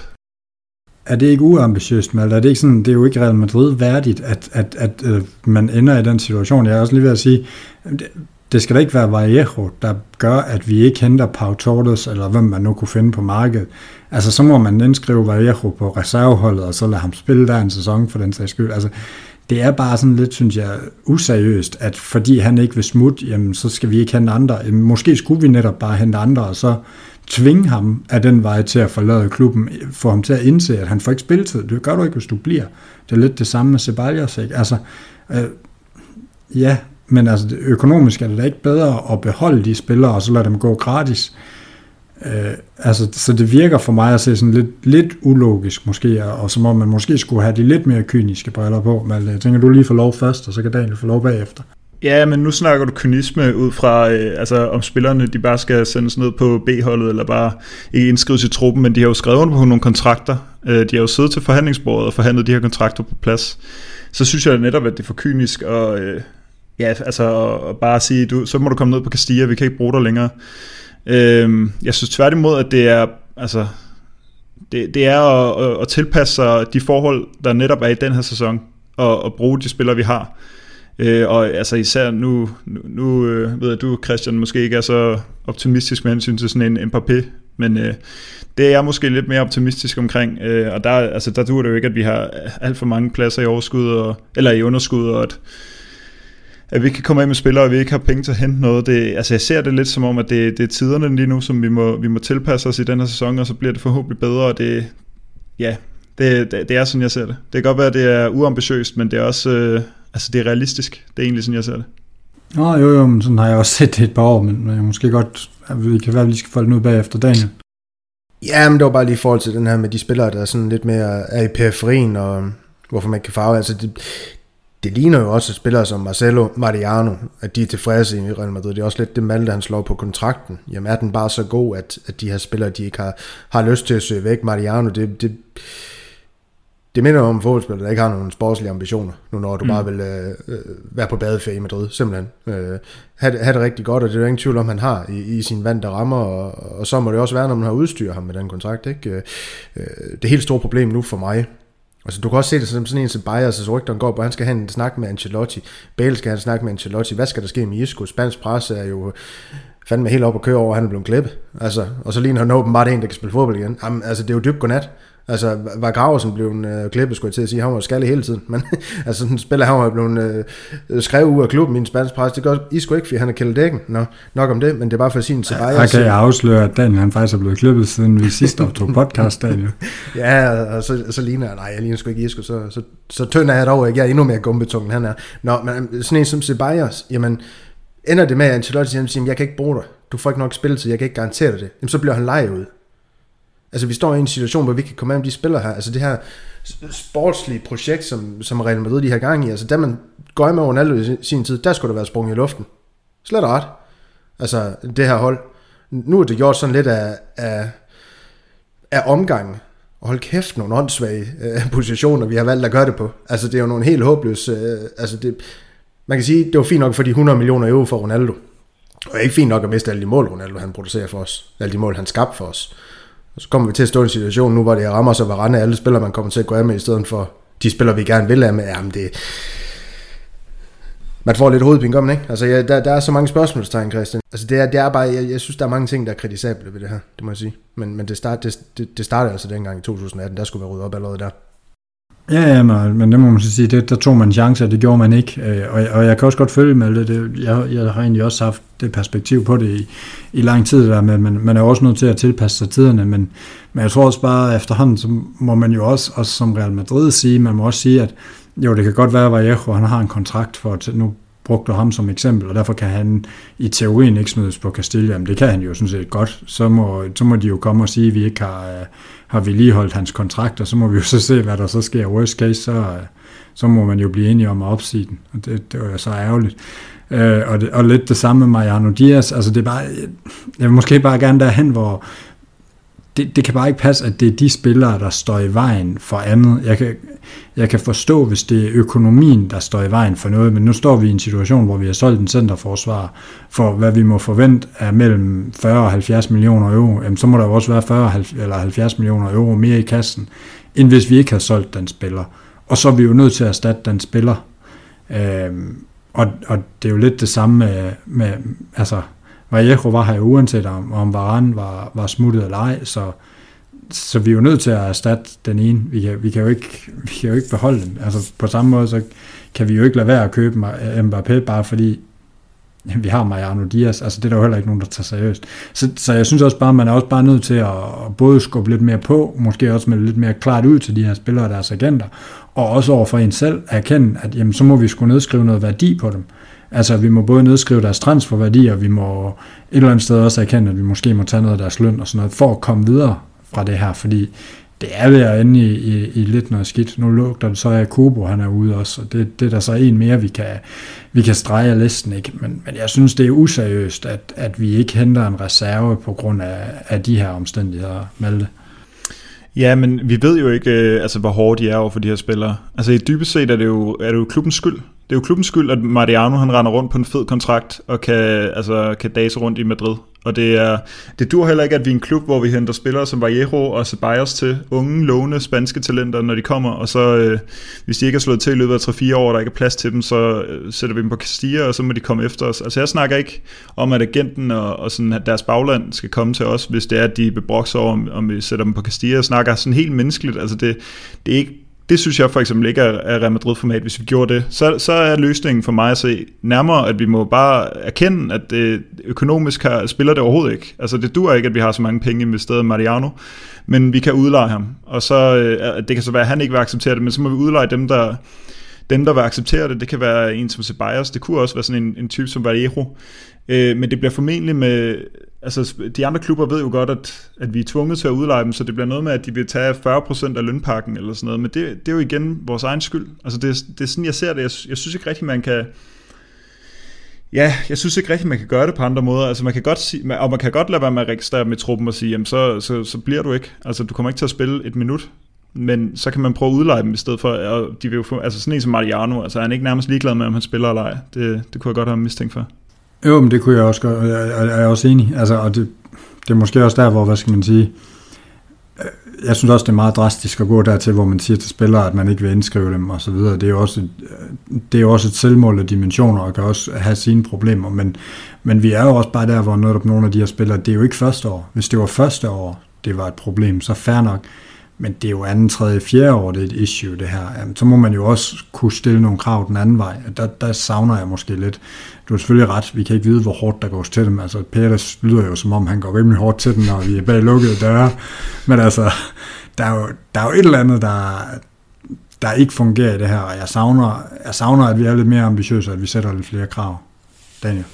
A: Er det ikke uambitiøst, Malte? Er det ikke sådan, det er jo ikke Real Madrid værdigt, at, at, at øh, man ender i den situation? Jeg er også lige ved at sige, det, det skal da ikke være Vallejo, der gør, at vi ikke henter Pau Torres, eller hvem man nu kunne finde på markedet. Altså, så må man indskrive Vallejo på reserveholdet, og så lade ham spille der en sæson for den sags skyld. Altså, det er bare sådan lidt, synes jeg, useriøst, at fordi han ikke vil smutte, jamen, så skal vi ikke hente andre. Jamen, måske skulle vi netop bare hente andre, og så tvinge ham af den vej til at forlade klubben, få ham til at indse, at han får ikke spilletid. Det gør du ikke, hvis du bliver. Det er lidt det samme med Ceballos, ikke? Altså, øh, ja, men altså, økonomisk er det da ikke bedre at beholde de spillere, og så lade dem gå gratis, Øh, Øh, altså, så det virker for mig at se sådan lidt, lidt ulogisk måske, og som om man måske skulle have de lidt mere kyniske briller på. Men øh, jeg tænker, du lige får lov først, og så kan Daniel få lov bagefter.
C: Ja, men nu snakker du kynisme ud fra, øh, altså om spillerne de bare skal sendes ned på B-holdet, eller bare ikke indskrives i truppen, men de har jo skrevet på nogle kontrakter. Øh, de har jo siddet til forhandlingsbordet og forhandlet de her kontrakter på plads. Så synes jeg netop, at det er for kynisk og øh, ja, altså at bare sige, du, så må du komme ned på Castilla, vi kan ikke bruge dig længere. Øh, jeg synes tværtimod, at det er, altså, det, det er at, at tilpasse sig de forhold, der netop er i den her sæson, og, og bruge de spillere, vi har. Øh, og altså især nu, nu, nu øh, ved jeg, du Christian måske ikke er så optimistisk med hensyn til sådan en Mbappé, men øh, det er jeg måske lidt mere optimistisk omkring, øh, og der, altså, der duer det jo ikke, at vi har alt for mange pladser i overskud, og, eller i underskud, og at, at vi ikke kan komme af med spillere, og vi ikke har penge til at hente noget. Det, altså jeg ser det lidt som om, at det, det er tiderne lige nu, som vi må, vi må tilpasse os i den her sæson, og så bliver det forhåbentlig bedre, og det, ja, det, det, det er sådan, jeg ser det. Det kan godt være, at det er uambitiøst, men det er også øh, altså det er realistisk. Det er egentlig sådan, jeg ser det.
A: Nå, jo, jo, men sådan har jeg også set det et par år, men, men måske godt, at vi kan være, at vi skal folde ud bagefter Daniel.
B: Ja, men det var bare lige i forhold til den her med de spillere, der er sådan lidt mere er i periferien, og hvorfor man kan farve. Altså, det, det ligner jo også spillere som Marcelo Mariano, at de er tilfredse i Real Madrid. Det er også lidt det Malte, han slår på kontrakten. Jamen er den bare så god, at, at de her spillere, de ikke har, har lyst til at søge væk. Mariano, det, det, det minder om fodboldspillere, der ikke har nogen sportslige ambitioner, nu når du mm. bare vil øh, øh, være på badeferie i Madrid, simpelthen. Øh, have, have det rigtig godt, og det er jo ingen tvivl om, han har i, i sin vand, der rammer, og, og så må det også være, når man har udstyret ham med den kontrakt. Ikke? Øh, det helt store problem nu for mig, Altså, du kan også se det som sådan en som Bayers, altså går på, han skal have en snak med Ancelotti. Bale skal have en snak med Ancelotti. Hvad skal der ske med Isco? Spansk presse er jo fandme helt op at køre over, at han er blevet klippet. Altså, og så ligner han åbenbart en, der kan spille fodbold igen. Jamen, altså, det er jo dybt godnat. Altså, var Graversen blevet en uh, klippet, skulle jeg til at sige, han var skalle hele tiden. Men altså, sådan spiller han var blevet uh, skrevet ud af klubben i en spansk pres. Det gør I sgu ikke, fordi han er kældet dækken. Nå, nok om det, men det er bare for at sige en
A: Ceballos. Her kan jeg afsløre, at Daniel han faktisk er blevet klippet, siden vi sidst optog podcast, Daniel.
B: ja, og så, så ligner jeg, nej, jeg ligner sgu ikke Isco, så, så, så tynd er jeg dog ikke. Jeg er endnu mere gumbetung, han er. Nå, men sådan en som Ceballos, jamen, ender det med, at Ancelotti siger, jeg kan ikke bruge dig. Du får ikke nok spilletid, jeg kan ikke garantere dig det. Jamen, så bliver han lejet ud. Altså, vi står i en situation, hvor vi kan komme af med de spillere her. Altså, det her sportslige projekt, som, som Real Madrid de her gang i, altså, da man går med Ronaldo i sin tid, der skulle der være sprunget i luften. Slet ret. Altså, det her hold. Nu er det gjort sådan lidt af, af, af omgangen. Og hold kæft, nogle åndssvage øh, positioner, vi har valgt at gøre det på. Altså, det er jo nogle helt håbløse... Øh, altså, det, man kan sige, det var fint nok for de 100 millioner euro for Ronaldo. Og ikke fint nok at miste alle de mål, Ronaldo han producerer for os. Alle de mål, han skabte for os. Og så kommer vi til at stå i en situation nu, hvor det rammer sig Varane, alle spillere, man kommer til at gå af med, i stedet for de spillere, vi gerne vil af med. Jamen det, man får lidt hovedpine, gør man ikke? Altså, ja, der, der er så mange spørgsmålstegn, Christian. Altså, det er, det er bare, jeg, jeg synes, der er mange ting, der er kritisable ved det her, det må jeg sige. Men, men det, start, det, det, det startede altså dengang i 2018, der skulle være ryddet op allerede der.
A: Ja, ja, men det må man så sige, det, der tog man chancer, det gjorde man ikke. Øh, og, og jeg kan også godt følge med det. det øh, jeg, jeg har egentlig også haft det perspektiv på det i, i lang tid, der med, man, man er også nødt til at tilpasse sig tiderne, men, men jeg tror også bare efterhånden, så må man jo også, også som Real Madrid sige, man må også sige, at jo, det kan godt være, at Vallejo, han har en kontrakt for, at nu brugte ham som eksempel, og derfor kan han i teorien ikke smides på Castilla, men det kan han jo sådan set godt. Så må, så må de jo komme og sige, at vi ikke har, øh, har vedligeholdt hans kontrakt, og så må vi jo så se, hvad der så sker. Worst case, så, så må man jo blive enige om at opsige den, og det, det var jo så ærgerligt. Øh, og, det, og lidt det samme med Mariano Diaz, altså det er bare, jeg vil måske bare gerne derhen, hvor, det, det kan bare ikke passe, at det er de spillere, der står i vejen for andet. Jeg kan, jeg kan forstå, hvis det er økonomien, der står i vejen for noget, men nu står vi i en situation, hvor vi har solgt en centerforsvar for, hvad vi må forvente er mellem 40 og 70 millioner euro. Jamen, så må der jo også være 40 eller 70 millioner euro mere i kassen, end hvis vi ikke har solgt den spiller. Og så er vi jo nødt til at erstatte den spiller. Øhm, og, og det er jo lidt det samme med, med altså, Vallejo var her jo uanset om, om Varane var, var smuttet eller ej, så, så vi er jo nødt til at erstatte den ene. Vi kan, vi kan, jo, ikke, vi kan jo ikke beholde den. Altså på samme måde, så kan vi jo ikke lade være at købe Mbappé, bare fordi vi har Mariano Diaz, altså det er der jo heller ikke nogen, der tager seriøst. Så, så jeg synes også bare, man er også bare nødt til at, at både skubbe lidt mere på, måske også med lidt mere klart ud til de her spillere og deres agenter, og også over for en selv erkende, at jamen, så må vi skulle nedskrive noget værdi på dem. Altså, vi må både nedskrive deres transferværdi, og vi må et eller andet sted også erkende, at vi måske må tage noget af deres løn og sådan noget, for at komme videre fra det her, fordi det er ved at ende i, i, i lidt noget skidt. Nu lugter det så af Kubo, han er ude også, og det, det er der så en mere, vi kan, vi kan strege af listen, ikke? Men, men jeg synes, det er useriøst, at, at vi ikke henter en reserve på grund af, af de her omstændigheder, Malte.
C: Ja, men vi ved jo ikke, øh, altså, hvor hårdt de er over for de her spillere. Altså i dybest set er det jo, er det jo klubbens skyld. Det er jo klubbens skyld, at Mariano han render rundt på en fed kontrakt og kan, altså, kan dase rundt i Madrid. Og det, er, det dur heller ikke, at vi er en klub, hvor vi henter spillere som Vallejo og Ceballos til unge, lovende spanske talenter, når de kommer. Og så, øh, hvis de ikke er slået til i løbet af 3-4 år, og der ikke er plads til dem, så øh, sætter vi dem på Castilla, og så må de komme efter os. Altså jeg snakker ikke om, at agenten og, og sådan, at deres bagland skal komme til os, hvis det er, at de bebrokser over, om, om vi sætter dem på Castilla. Jeg snakker sådan helt menneskeligt. Altså det, det er ikke det synes jeg for eksempel ikke er, Real Madrid-format, hvis vi gjorde det. Så, så er løsningen for mig at se nærmere, at vi må bare erkende, at det økonomisk her, spiller det overhovedet ikke. Altså det dur ikke, at vi har så mange penge investeret i Mariano, men vi kan udleje ham. Og så, øh, det kan så være, at han ikke vil acceptere det, men så må vi udleje dem, der, dem, der vil acceptere det. Det kan være en som Ceballos, det kunne også være sådan en, en type som Vallejo. Øh, men det bliver formentlig med altså, de andre klubber ved jo godt, at, at vi er tvunget til at udleje dem, så det bliver noget med, at de vil tage 40% af lønpakken eller sådan noget, men det, det er jo igen vores egen skyld. Altså, det, det er sådan, jeg ser det. Jeg, jeg synes ikke rigtig, man kan... Ja, jeg synes ikke rigtigt, man kan gøre det på andre måder. Altså man kan godt sige, og man kan godt lade være med at registrere med truppen og sige, jamen så, så, så bliver du ikke. Altså du kommer ikke til at spille et minut. Men så kan man prøve at udleje dem i stedet for, og de vil jo få, altså sådan en som Mariano, altså han er ikke nærmest ligeglad med, om han spiller eller ej. Det, det kunne jeg godt have mistænkt for.
A: Jo, men det kunne jeg også godt, og jeg, jeg er også enig. Altså, og det, det er måske også der, hvor, hvad skal man sige, øh, jeg synes også, det er meget drastisk at gå dertil, hvor man siger til spillere, at man ikke vil indskrive dem og så videre. Det er jo også et, øh, det er jo også et selvmål af dimensioner og kan også have sine problemer, men, men vi er jo også bare der, hvor netop nogle af de her spillere, det er jo ikke første år. Hvis det var første år, det var et problem, så fair nok. Men det er jo anden, tredje, fjerde år, det er et issue, det her. Jamen, så må man jo også kunne stille nogle krav den anden vej. Der, der savner jeg måske lidt. Du har selvfølgelig ret, vi kan ikke vide, hvor hårdt der går til dem. Altså, Peters lyder jo, som om han går rimelig hårdt til dem, når vi er bag lukkede døre. Men altså, der er jo, der er jo et eller andet, der, der ikke fungerer i det her, og jeg savner, jeg savner, at vi er lidt mere ambitiøse, at vi sætter lidt flere krav. Daniel?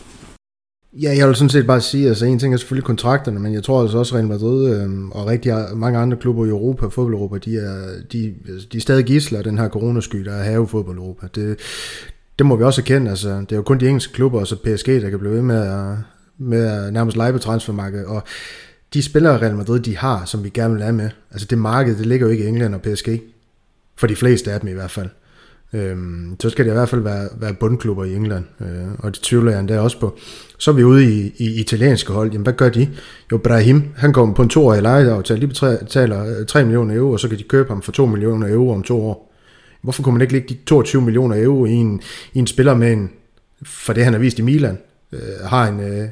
B: Ja, jeg vil sådan set bare sige, altså en ting er selvfølgelig kontrakterne, men jeg tror altså også Real Madrid øh, og rigtig mange andre klubber i Europa, fodbold Europa, de er, de, altså, de er stadig gisler den her coronasky, der er have fodbold Europa. Det, det må vi også erkende, altså det er jo kun de engelske klubber, altså og så PSG, der kan blive ved med at, med at nærmest lege på transfermarkedet, og de spillere Real Madrid, de har, som vi gerne vil have med, altså det marked, det ligger jo ikke i England og PSG, for de fleste af dem i hvert fald. Øhm, så skal det i hvert fald være, være bundklubber i England, øh, og det tvivler jeg endda også på. Så er vi ude i, i italienske hold. Jamen, hvad gør de? Jo, Brahim, han kommer på en toårig lejeaftale. De betaler 3 øh, millioner euro, og så kan de købe ham for 2 millioner euro om to år. Hvorfor kunne man ikke lægge de 22 millioner euro i en, i en spiller med en, for det han har vist i Milan, øh, har en, øh,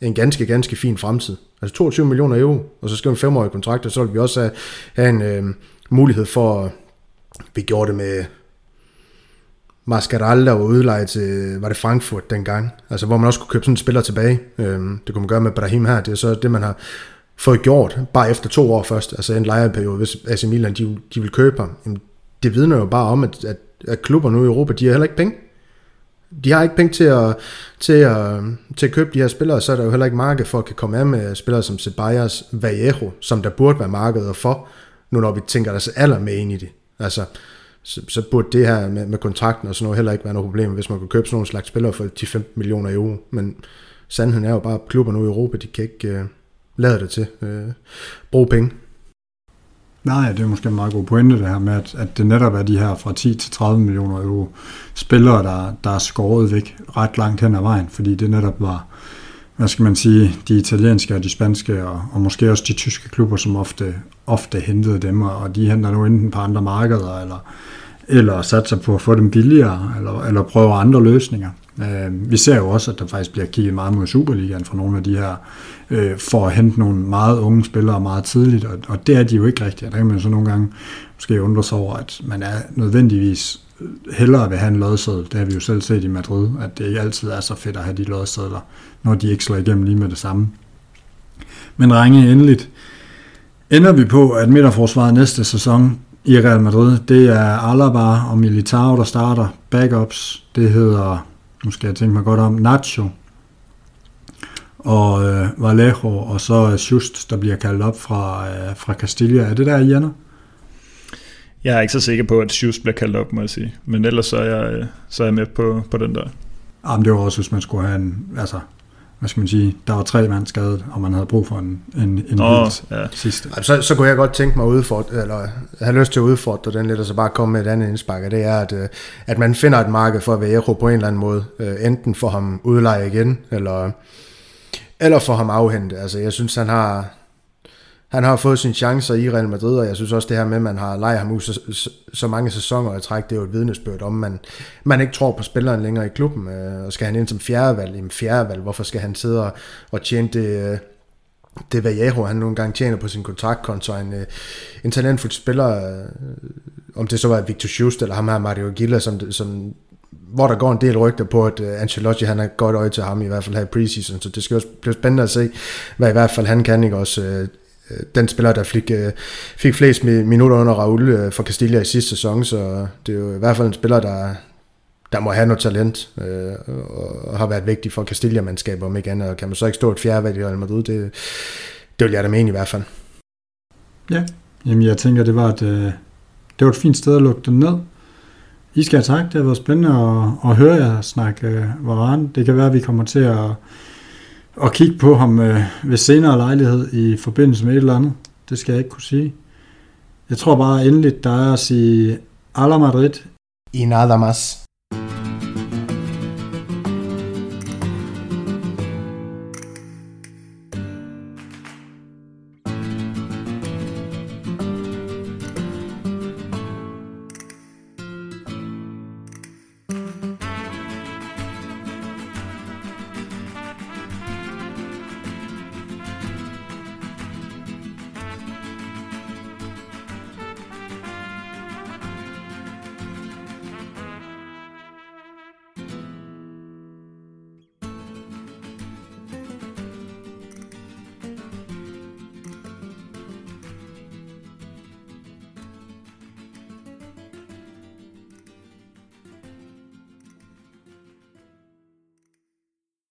B: en ganske, ganske fin fremtid. Altså 22 millioner euro, og så skal vi en femårig kontrakt, og så vil vi også have, have en øh, mulighed for, vi gjorde det med Mascaralda var udlejet til, var det Frankfurt dengang, altså hvor man også kunne købe sådan en spiller tilbage. Øhm, det kunne man gøre med Brahim her, det er så det, man har fået gjort, bare efter to år først, altså en lejeperiode, hvis AC Milan, de, de vil købe ham. Jamen, det vidner jo bare om, at, at, at klubber nu i Europa, de har heller ikke penge. De har ikke penge til at, til, at, til at købe de her spillere, så er der jo heller ikke marked for at kan komme af med spillere som Ceballos, Vallejo, som der burde være markedet for, nu når vi tænker os aller med ind i det. Altså, så, så burde det her med, med kontrakten og sådan noget heller ikke være noget problem, hvis man kunne købe sådan nogle slags spillere for 10-15 millioner euro. Men sandheden er jo bare, at klubber nu i Europa, de kan ikke øh, lade det til. øh, bruge penge.
A: Nej, det er måske en meget god pointe det her med, at, at det netop er de her fra 10 til 30 millioner euro spillere, der, der er skåret væk ret langt hen ad vejen, fordi det netop var, hvad skal man sige, de italienske og de spanske og, og måske også de tyske klubber, som ofte, ofte hentede dem, og de henter nu enten på andre markeder, eller, eller satser på at få dem billigere, eller, eller prøver andre løsninger. Øh, vi ser jo også, at der faktisk bliver kigget meget mod Superligaen fra nogle af de her, øh, for at hente nogle meget unge spillere meget tidligt, og, og det er de jo ikke rigtigt. Der kan man så nogle gange måske undre sig over, at man er nødvendigvis hellere vil have en lodseddel. Det har vi jo selv set i Madrid, at det ikke altid er så fedt at have de lodsedler, når de ikke slår igennem lige med det samme. Men ringe endeligt ender vi på, at midterforsvaret næste sæson i Real Madrid, det er Alaba og Militao, der starter. Backups, det hedder, nu skal jeg tænke mig godt om, Nacho og øh, Vallejo, og så Just, der bliver kaldt op fra, øh, fra Castilla. Er det der, I ender?
C: Jeg er ikke så sikker på, at Shoes bliver kaldt op, må jeg sige. Men ellers så er jeg, så er jeg med på, på den der.
A: Jamen, det var også, hvis man skulle have en, altså, hvad skal man sige, der var tre mand skadet, og man havde brug for en, en, en oh, helt ja. sidste.
B: Så, så kunne jeg godt tænke mig at udfordre, eller have lyst til at udfordre den lidt, og så bare komme med et andet indspark, det er, at, øh, at man finder et marked for Vallejo på en eller anden måde, øh, enten for ham udleje igen, eller, eller for ham afhente. Altså, jeg synes, han har, han har fået sine chancer i Real Madrid, og jeg synes også det her med, at man har lejet ham ud så, så, så mange sæsoner i træk, det er jo et vidnesbyrd om, man, man ikke tror på spilleren længere i klubben, øh, og skal han ind som fjerdevalg, jamen fjerdevalg, hvorfor skal han sidde og, og tjene det, øh, det Vallejo, han nogle gange tjener på sin kontraktkonto, en, øh, en talentfuld spiller, øh, om det så var Victor Schust eller ham her Mario Gilla, som, som hvor der går en del rygter på, at uh, Ancelotti han har godt øje til ham, i hvert fald her i preseason, så det skal også blive spændende at se, hvad i hvert fald han kan, ikke også øh, Øh, den spiller, der fik, øh, fik flest minutter under Raul øh, for Castilla i sidste sæson, så det er jo i hvert fald en spiller, der, der må have noget talent, og har været vigtig for Castilla-mandskaber, om ikke andet, og kan man så ikke stå et fjerde i Real Madrid, det, det vil jeg da mene i hvert fald.
A: Ja, jamen jeg tænker, det var et, det var et fint sted at lukke den ned. I skal have tak, det har været spændende at, at høre jer snakke Varane. Det kan være, at vi kommer til at og kigge på ham øh, ved senere lejlighed i forbindelse med et eller andet. Det skal jeg ikke kunne sige. Jeg tror bare endeligt, der er at sige Ala Madrid.
B: Y nada más.